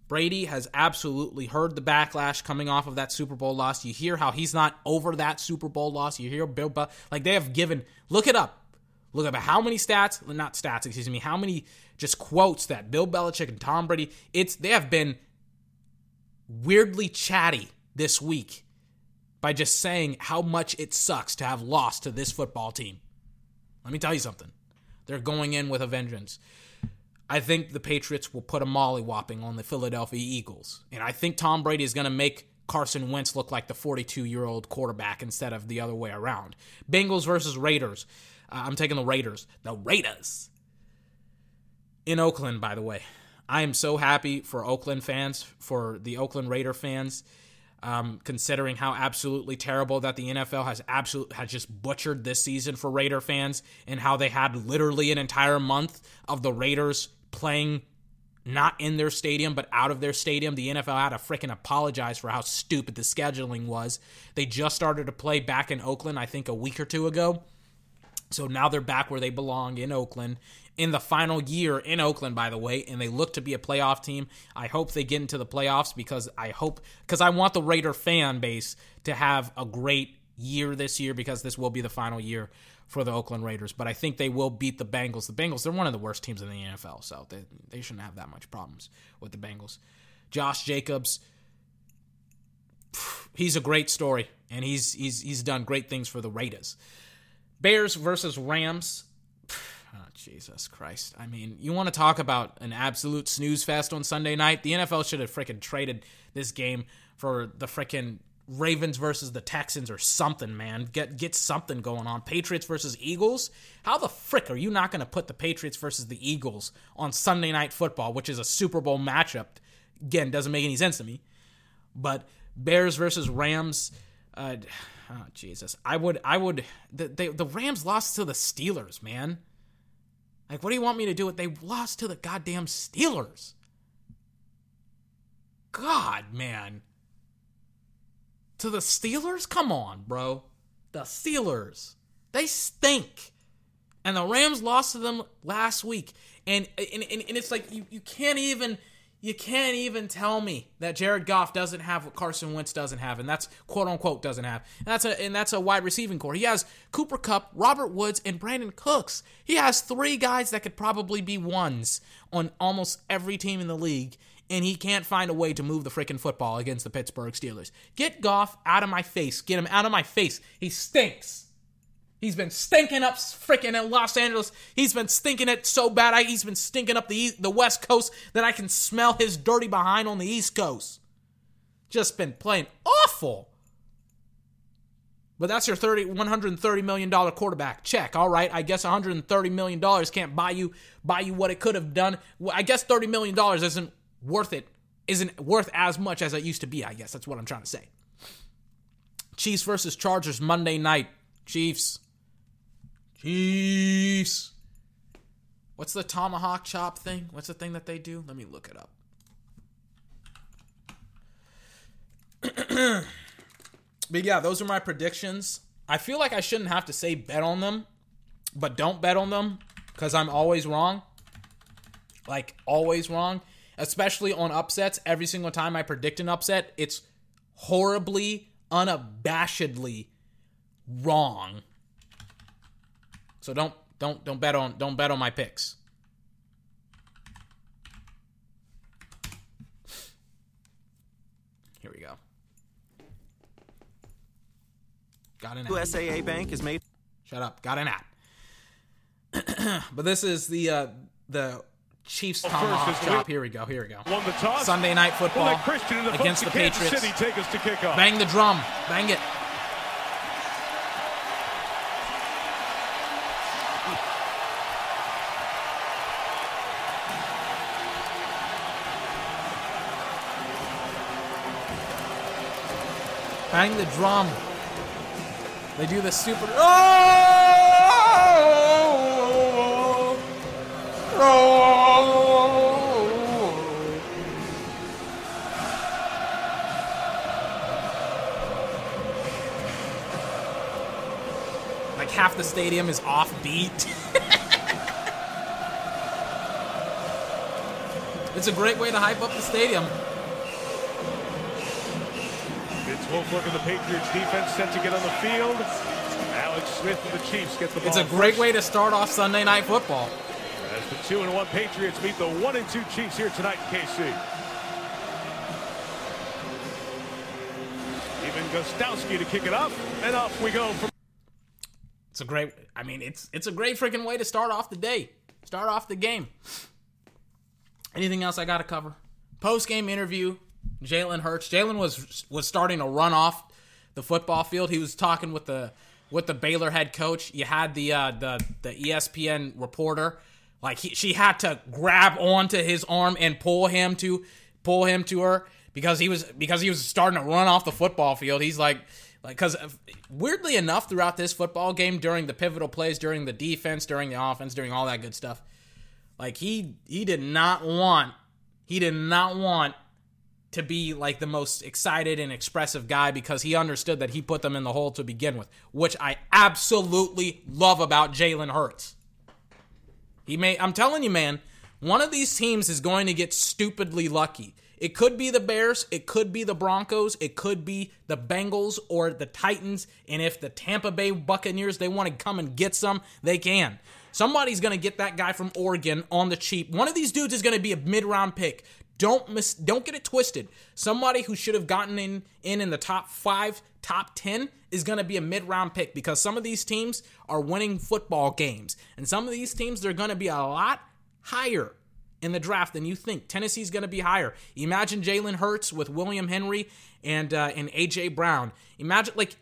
[SPEAKER 2] Brady has absolutely heard the backlash coming off of that Super Bowl loss. You hear how he's not over that Super Bowl loss. You hear Bill, like they have given. Look it up. Look up how many stats, not stats, excuse me, how many just quotes that Bill Belichick and Tom Brady. It's they have been weirdly chatty this week by just saying how much it sucks to have lost to this football team. Let me tell you something. They're going in with a vengeance. I think the Patriots will put a mollywhopping on the Philadelphia Eagles. And I think Tom Brady is going to make Carson Wentz look like the 42 year old quarterback instead of the other way around. Bengals versus Raiders. Uh, I'm taking the Raiders. The Raiders. In Oakland, by the way. I am so happy for Oakland fans, for the Oakland Raider fans. Um, considering how absolutely terrible that the NFL has absolutely has just butchered this season for Raider fans, and how they had literally an entire month of the Raiders playing not in their stadium but out of their stadium. The NFL had to freaking apologize for how stupid the scheduling was. They just started to play back in Oakland, I think a week or two ago. So now they're back where they belong in Oakland in the final year in Oakland, by the way, and they look to be a playoff team. I hope they get into the playoffs because I hope, because I want the Raider fan base to have a great year this year because this will be the final year for the Oakland Raiders, but I think they will beat the Bengals. The Bengals, they're one of the worst teams in the NFL, so they, they shouldn't have that much problems with the Bengals. Josh Jacobs, he's a great story, and he's he's he's done great things for the Raiders. Bears versus Rams. [SIGHS] Oh, Jesus Christ. I mean, you want to talk about an absolute snooze fest on Sunday night? The NFL should have freaking traded this game for the freaking Ravens versus the Texans or something, man. Get get something going on. Patriots versus Eagles. How the frick are you not going to put the Patriots versus the Eagles on Sunday Night Football, which is a Super Bowl matchup? Again, doesn't make any sense to me. But Bears versus Rams. Uh, oh Jesus, I would I would the they, the Rams lost to the Steelers, man. Like, what do you want me to do? With they lost to the goddamn Steelers. God, man to the Steelers? Come on, bro. The Steelers. They stink. And the Rams lost to them last week. And and, and, and it's like you, you can't even You can't even tell me that Jared Goff doesn't have what Carson Wentz doesn't have, and that's quote unquote doesn't have. And that's a and that's a wide receiving core. He has Cooper Kupp, Robert Woods, and Brandin Cooks. He has three guys that could probably be ones on almost every team in the league, and he can't find a way to move the freaking football against the Pittsburgh Steelers. Get Goff out of my face. Get him out of my face. He stinks. He's been stinking up freaking in Los Angeles. He's been stinking it so bad. I, he's been stinking up the the West Coast that I can smell his dirty behind on the East Coast. Just been playing awful. But that's your 30 130 million dollar quarterback. Check. All right. I guess 130 million dollars can't buy you buy you what it could have done. I guess 30 million dollars isn't worth it. Isn't worth as much as it used to be, I guess. That's what I'm trying to say. Chiefs versus Chargers Monday night. Chiefs. Chiefs. What's the tomahawk chop thing? What's the thing that they do? Let me look it up. [CLEARS THROAT] but yeah, those are my predictions. I feel like I shouldn't have to say bet on them, but don't bet on them because I'm always wrong. Like, always wrong. Especially on upsets. Every single time I predict an upset, it's horribly, unabashedly wrong. So don't don't don't bet on don't bet on my picks. Here we go. Got an app.
[SPEAKER 5] USAA Bank is made.
[SPEAKER 2] Shut up. Got an app. [CLEARS THROAT] but this is the uh the Chiefs tomahawk chop. Here we go. Here we go.
[SPEAKER 6] Won the toss.
[SPEAKER 2] Sunday night
[SPEAKER 6] We'll
[SPEAKER 2] football
[SPEAKER 6] let Christian the
[SPEAKER 2] against the
[SPEAKER 6] Kansas
[SPEAKER 2] Patriots.
[SPEAKER 6] City take us to kickoff.
[SPEAKER 2] Bang the drum. Bang it. Bang the drum. They do the super. Oh! Oh! Like half the stadium is off beat. [LAUGHS] it's a great way to hype up the stadium.
[SPEAKER 6] Wilfork and the Patriots defense set to get on the field. Alex Smith and the Chiefs get the ball.
[SPEAKER 2] It's a great
[SPEAKER 6] first.
[SPEAKER 2] way to start off Sunday night football.
[SPEAKER 6] As the two and one Patriots meet the one and two Chiefs here tonight in KC. Even Gostkowski to kick it up, and off we go from
[SPEAKER 2] It's a great. I mean, it's it's a great freaking way to start off the day. Start off the game. Anything else I got to cover? Post game interview. Jalen Hurts. Jalen was was starting to run off the football field. He was talking with the with the Baylor head coach. You had the uh, the the ESPN reporter. Like he, she had to grab onto his arm and pull him to pull him to her because he was because he was starting to run off the football field. He's like like because weirdly enough throughout this football game during the pivotal plays during the defense during the offense during all that good stuff like he he did not want he did not want to be like the most excited and expressive guy because he understood that he put them in the hole to begin with, which I absolutely love about Jalen Hurts. He may I'm telling you, man, one of these teams is going to get stupidly lucky. It could be the Bears, it could be the Broncos, it could be the Bengals or the Titans, and if the Tampa Bay Buccaneers they want to come and get some, they can. Somebody's going to get that guy from Oregon on the cheap. One of these dudes is going to be a mid-round pick. Don't miss don't get it twisted. Somebody who should have gotten in in in the top 5, top 10 is going to be a mid-round pick because some of these teams are winning football games and some of these teams they're going to be a lot higher in the draft than you think. Tennessee's going to be higher. Imagine Jalen Hurts with William Henry and uh, and AJ Brown. Imagine like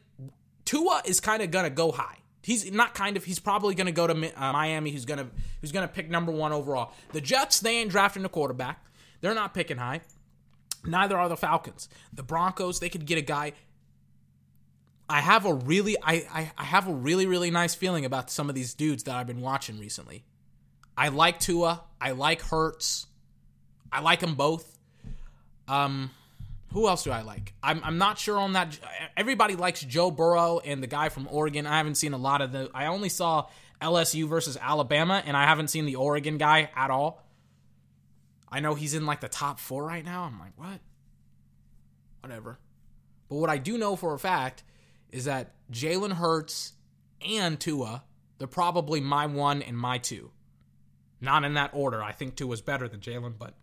[SPEAKER 2] Tua is kind of going to go high. He's not kind of. He's probably going to go to uh, Miami. Who's going to who's going to pick number one overall. The Jets they ain't drafting a quarterback. They're not picking high. Neither are the Falcons. The Broncos they could get a guy. I have a really I, I I have a really really nice feeling about some of these dudes that I've been watching recently. I like Tua. I like Hurts. I like them both. Um, who else do I like? I'm, I'm not sure on that. Everybody likes Joe Burrow and the guy from Oregon. I haven't seen a lot of the. I only saw LSU versus Alabama, and I haven't seen the Oregon guy at all. I know he's in like the top four right now. I'm like, what? Whatever. But what I do know for a fact is that Jalen Hurts and Tua, they're probably my one and my two. Not in that order. I think Tua's better than Jalen, but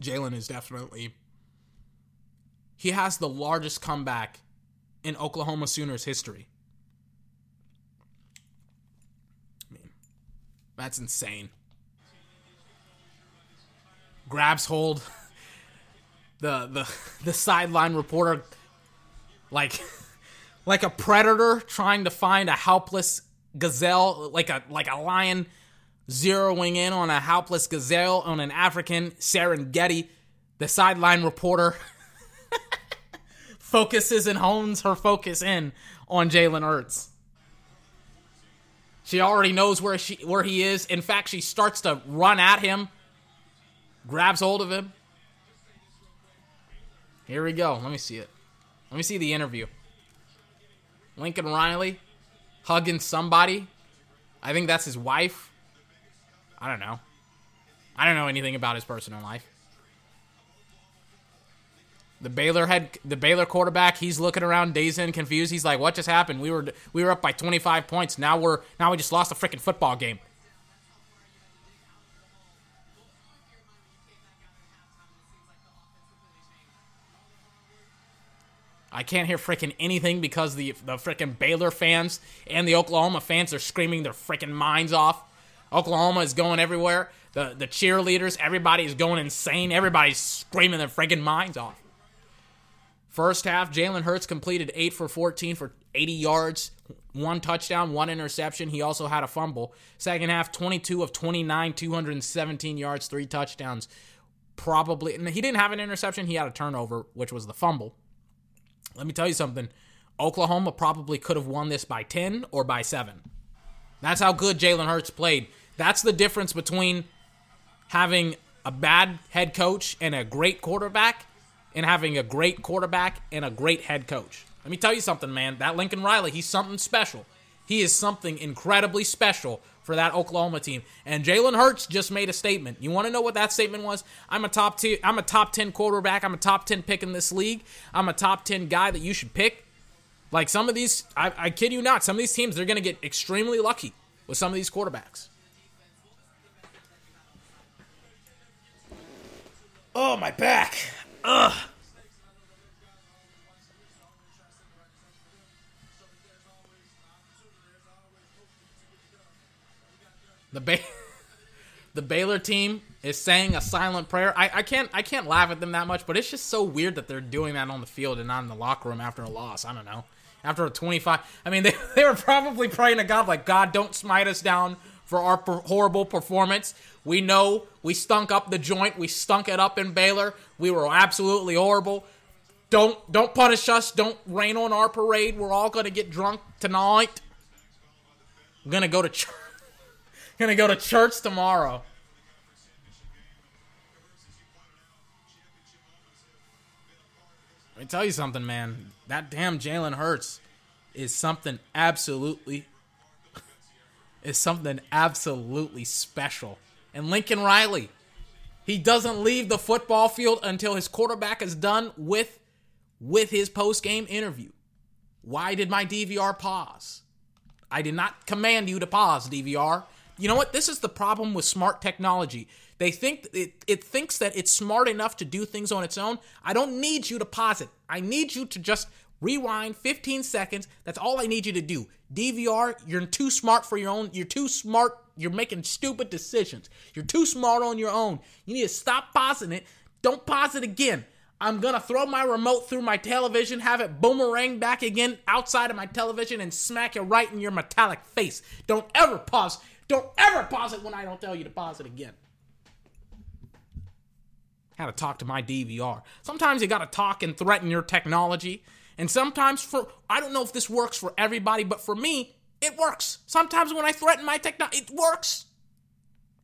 [SPEAKER 2] Jalen is definitely. He has the largest comeback in Oklahoma Sooners history. I mean, that's insane. Grabs hold the the the sideline reporter like like a predator trying to find a helpless gazelle, like a like a lion zeroing in on a helpless gazelle on an African Serengeti. The sideline reporter [LAUGHS] focuses and hones her focus in on Jalen Hurts. She already knows where she where he is. In fact, she starts to run at him, grabs hold of him. Here we go. Let me see it. Let me see the interview. Lincoln Riley hugging somebody. I think that's his wife. I don't know. I don't know anything about his personal life. The Baylor head, the Baylor quarterback, he's looking around, dazed and confused. He's like, "What just happened? We were we were up by 25 points. Now we're now we just lost a freaking football game." I can't hear freaking anything because the the freaking Baylor fans and the Oklahoma fans are screaming their freaking minds off. Oklahoma is going everywhere. The the cheerleaders, everybody is going insane. Everybody's screaming their freaking minds off. First half, Jalen Hurts completed 8 for 14 for 80 yards, one touchdown, one interception. He also had a fumble. Second half, 22 of 29, 217 yards, three touchdowns. Probably, and he didn't have an interception. He had a turnover, which was the fumble. Let me tell you something. Oklahoma probably could have won this by 10 or by 7. That's how good Jalen Hurts played. That's the difference between having a bad head coach and a great quarterback and having a great quarterback and a great head coach. Let me tell you something, man. That Lincoln Riley, he's something special. He is something incredibly special for that Oklahoma team. And Jalen Hurts just made a statement. You want to know what that statement was? I'm a top two, I'm a top 10 quarterback. I'm a top 10 pick in this league. I'm a top 10 guy that you should pick. Like some of these, I, I kid you not, some of these teams, they're going to get extremely lucky with some of these quarterbacks. Oh, my back. Ugh. The ba- [LAUGHS] the Baylor team is saying a silent prayer. I, I can't I can't laugh at them that much, but it's just so weird that they're doing that on the field and not in the locker room after a loss. I don't know. After a 25, I mean, [LAUGHS] they, they were probably praying to God, like, God, don't smite us down for our per- horrible performance. We know we stunk up the joint. We stunk it up in Baylor. We were absolutely horrible. Don't don't punish us. Don't rain on our parade. We're all gonna get drunk tonight. I'm gonna go to church. Gonna go to church tomorrow. Let me tell you something, man. That damn Jalen Hurts is something absolutely is something absolutely special. And Lincoln Riley, he doesn't leave the football field until his quarterback is done with with his post-game interview. Why did my DVR pause? I did not command you to pause, DVR. You know what? This is the problem with smart technology. They think it, it thinks that it's smart enough to do things on its own. I don't need you to pause it. I need you to just rewind 15 seconds. That's all I need you to do. DVR, you're too smart for your own. You're too smart. You're making stupid decisions. You're too smart on your own. You need to stop pausing it. Don't pause it again. I'm gonna throw my remote through my television, have it boomerang back again outside of my television, and smack it right in your metallic face. Don't ever pause. Don't ever pause it when I don't tell you to pause it again. How to talk to my DVR. Sometimes you gotta talk and threaten your technology. And sometimes for I don't know if this works for everybody, but for me, it works. Sometimes when I threaten my technology, it works.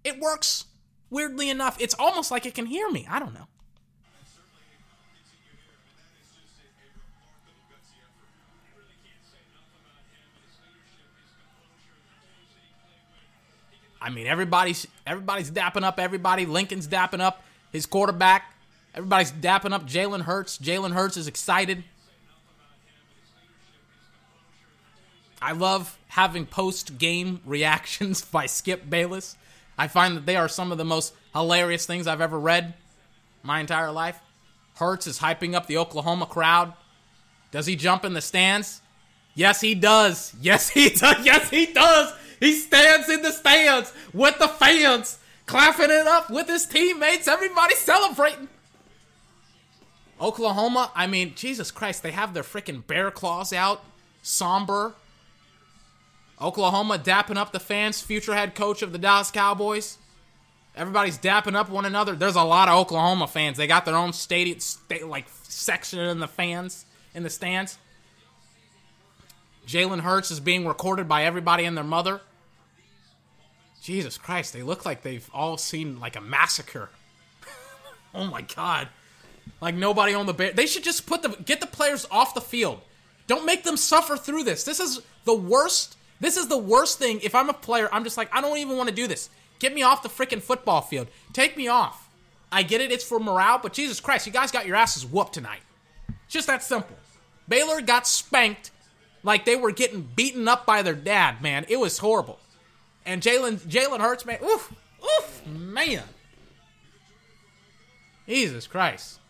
[SPEAKER 2] It works. Weirdly enough, it's almost like it can hear me. I don't know. I mean, everybody's everybody's dapping up everybody. Lincoln's dapping up his quarterback. Everybody's dapping up Jalen Hurts. Jalen Hurts is excited. I love having post game [LAUGHS] reactions [LAUGHS] by Skip Bayless. I find that they are some of the most hilarious things I've ever read my entire life. Hurts is hyping up the Oklahoma crowd. Does he jump in the stands? Yes, he does. Yes, he [LAUGHS] does. Yes, he does. He stands in the stands with the fans, clapping it up with his teammates. Everybody celebrating. Oklahoma, I mean, Jesus Christ, they have their freaking bear claws out, somber. Oklahoma dapping up the fans, future head coach of the Dallas Cowboys. Everybody's dapping up one another. There's a lot of Oklahoma fans. They got their own stadium, sta- like section in the fans in the stands. Jalen Hurts is being recorded by everybody and their mother. Jesus Christ, they look like they've all seen like a massacre. [LAUGHS] oh my god. Like nobody on the bear. They should just put the get the players off the field. Don't make them suffer through this. This is the worst. This is the worst thing. If I'm a player, I'm just like I don't even want to do this. Get me off the freaking football field. Take me off. I get it. It's for morale, but Jesus Christ, you guys got your asses whooped tonight. It's Just that simple. Baylor got spanked like they were getting beaten up by their dad, man. It was horrible. And Jalen Jalen Hurts, man, oof, oof, man. Jesus Christ.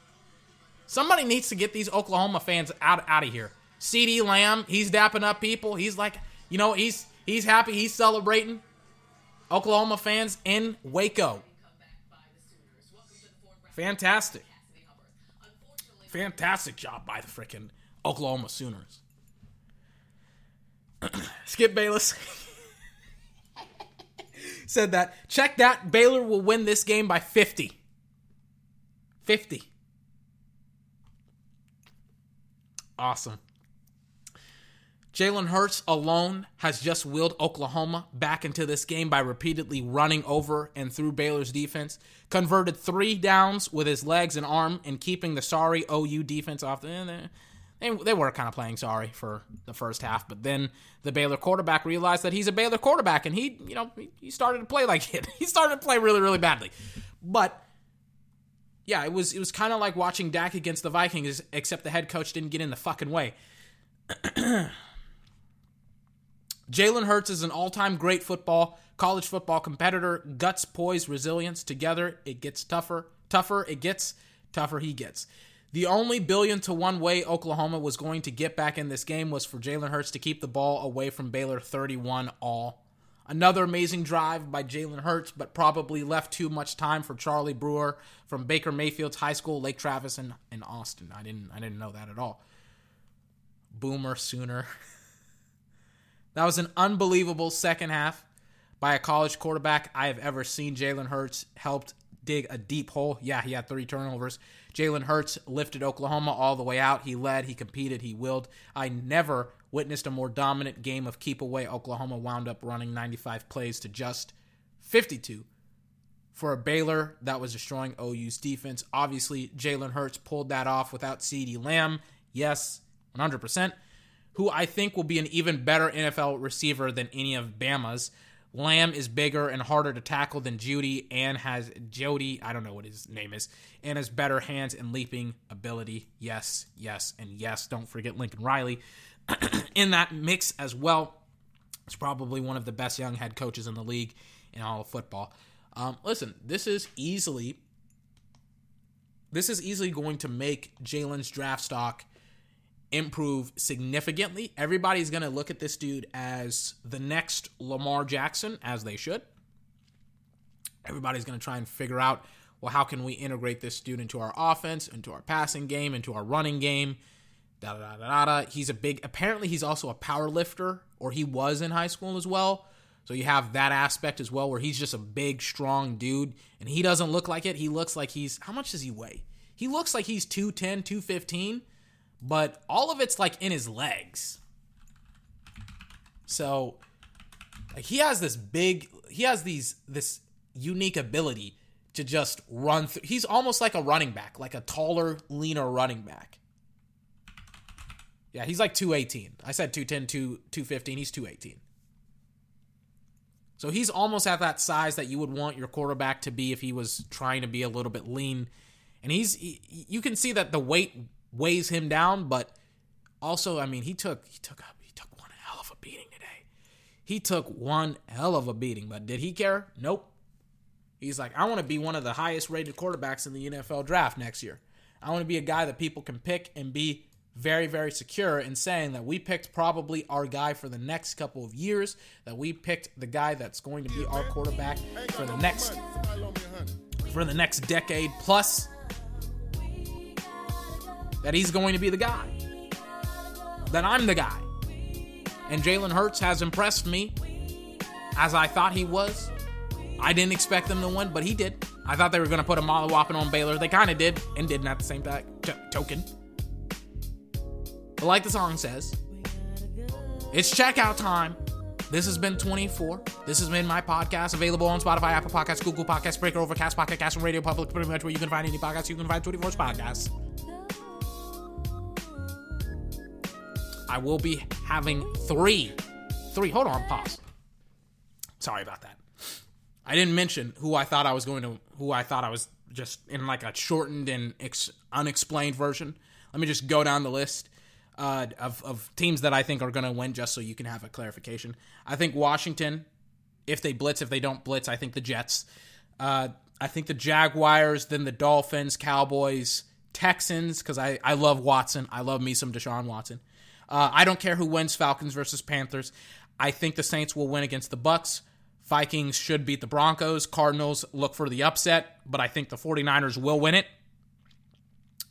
[SPEAKER 2] Somebody needs to get these Oklahoma fans out out of here. CeeDee Lamb, he's dapping up people. He's like, you know, he's he's happy, he's celebrating. Oklahoma fans in Waco. Fantastic. Fantastic job by the freaking Oklahoma Sooners. [CLEARS THROAT] Skip Bayless [LAUGHS] said that. Check that. Baylor will win this game by 50. 50. Awesome. Jalen Hurts alone has just willed Oklahoma back into this game by repeatedly running over and through Baylor's defense. Converted three downs with his legs and arm and keeping the sorry OU defense off the. Eh, They, they were kind of playing sorry for the first half, but then the Baylor quarterback realized that he's a Baylor quarterback and he, you know, he started to play [LAUGHS] like it. He started to play really, really badly. But yeah, it was it was kind of like watching Dak against the Vikings, except the head coach didn't get in the fucking way. [CLEARS THROAT] Jalen Hurts is an all-time great football, college football competitor. Guts, poise, resilience. Together, it gets tougher. Tougher it gets, tougher he gets. The only billion to one way Oklahoma was going to get back in this game was for Jalen Hurts to keep the ball away from Baylor 31 all. Another amazing drive by Jalen Hurts, but probably left too much time for Charlie Brewer from Baker Mayfield's high school, Lake Travis, in, in Austin. I didn't I didn't know that at all. Boomer sooner. [LAUGHS] that was an unbelievable second half by a college quarterback I have ever seen. Jalen Hurts helped dig a deep hole. Yeah, he had three turnovers. Jalen Hurts lifted Oklahoma all the way out. He led, he competed, he willed. I never witnessed a more dominant game of keep away. Oklahoma wound up running 95 plays to just 52 for a Baylor that was destroying OU's defense. Obviously, Jalen Hurts pulled that off without CeeDee Lamb. Yes, 100%. Who I think will be an even better NFL receiver than any of Bama's. Lamb is bigger and harder to tackle than Jeudy and has Jody, I don't know what his name is, and has better hands and leaping ability. Yes, yes, and yes. Don't forget Lincoln Riley [CLEARS THROAT] in that mix as well. He's probably one of the best young head coaches in the league in all of football. Um, listen, this is easily this is easily going to make Jalen's draft stock improve significantly. Everybody's going to look at this dude as the next Lamar Jackson, as they should. Everybody's going to try and figure out, well, how can we integrate this dude into our offense, into our passing game, into our running game? Da da da da da. He's a big. Apparently, he's also a power lifter, or he was in high school as well. So you have that aspect as well, where he's just a big, strong dude, and he doesn't look like it. He looks like he's how much does he weigh? He looks like he's 210, 215 but all of it's like in his legs. So like he has this big he has these this unique ability to just run through he's almost like a running back, like a taller, leaner running back. Yeah, he's like 218. I said 210, 2, 215. He's 218. So he's almost at that size that you would want your quarterback to be if he was trying to be a little bit lean. And he's he, you can see that the weight weighs him down, but also, I mean, he took he took he took one hell of a beating today. He took one hell of a beating, but did he care? Nope. He's like, I want to be one of the highest rated quarterbacks in the NFL draft next year. I want to be a guy that people can pick and be very, very secure in saying that we picked probably our guy for the next couple of years, that we picked the guy that's going to be our quarterback for the next for the next decade plus. That he's going to be the guy. That I'm the guy. And Jalen Hurts has impressed me as I thought he was. I didn't expect them to win, but he did. I thought they were going to put a molly whopping on Baylor. They kind of did, and didn't at the same time. T- token. But like the song says, it's checkout time. This has been 24. This has been my podcast, available on Spotify, Apple Podcasts, Google Podcasts, Breaker, Overcast, Pocket Cast, and Radio Public. Pretty much where you can find any podcast, you can find 24's podcasts. I will be having three, three. Hold on, pause. Sorry about that. I didn't mention who I thought I was going to, who I thought I was just in like a shortened and ex- unexplained version. Let me just go down the list uh, of, of teams that I think are going to win just so you can have a clarification. I think Washington, if they blitz, if they don't blitz, I think the Jets. Uh, I think the Jaguars, then the Dolphins, Cowboys, Texans, because I, I love Watson. I love me some Deshaun Watson. Uh, I don't care who wins Falcons versus Panthers. I think the Saints will win against the Bucks. Vikings should beat the Broncos. Cardinals look for the upset, but I think the 49ers will win it.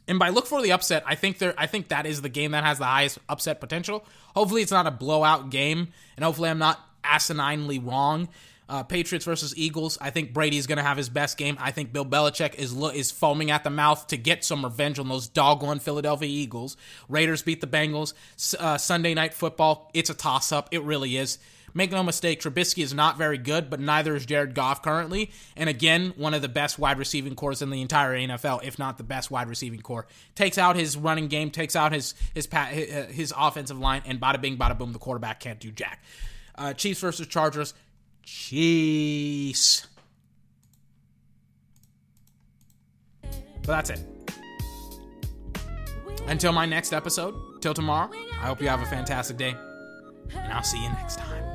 [SPEAKER 2] And by look for the upset, I think there I think that is the game that has the highest upset potential. Hopefully it's not a blowout game, and hopefully I'm not asininely wrong. Uh, Patriots versus Eagles. I think Brady's going to have his best game. I think Bill Belichick is lo- is foaming at the mouth to get some revenge on those doggone Philadelphia Eagles. Raiders beat the Bengals. Uh, Sunday night football. It's a toss up. It really is. Make no mistake, Trubisky is not very good, but neither is Jared Goff currently. And again, one of the best wide receiving cores in the entire NFL, if not the best wide receiving core. Takes out his running game, takes out his his his offensive line, and bada bing, bada boom, the quarterback can't do jack. Uh, Chiefs versus Chargers. Chiefs. But that's it. Until my next episode, till tomorrow, I hope you have a fantastic day, and I'll see you next time.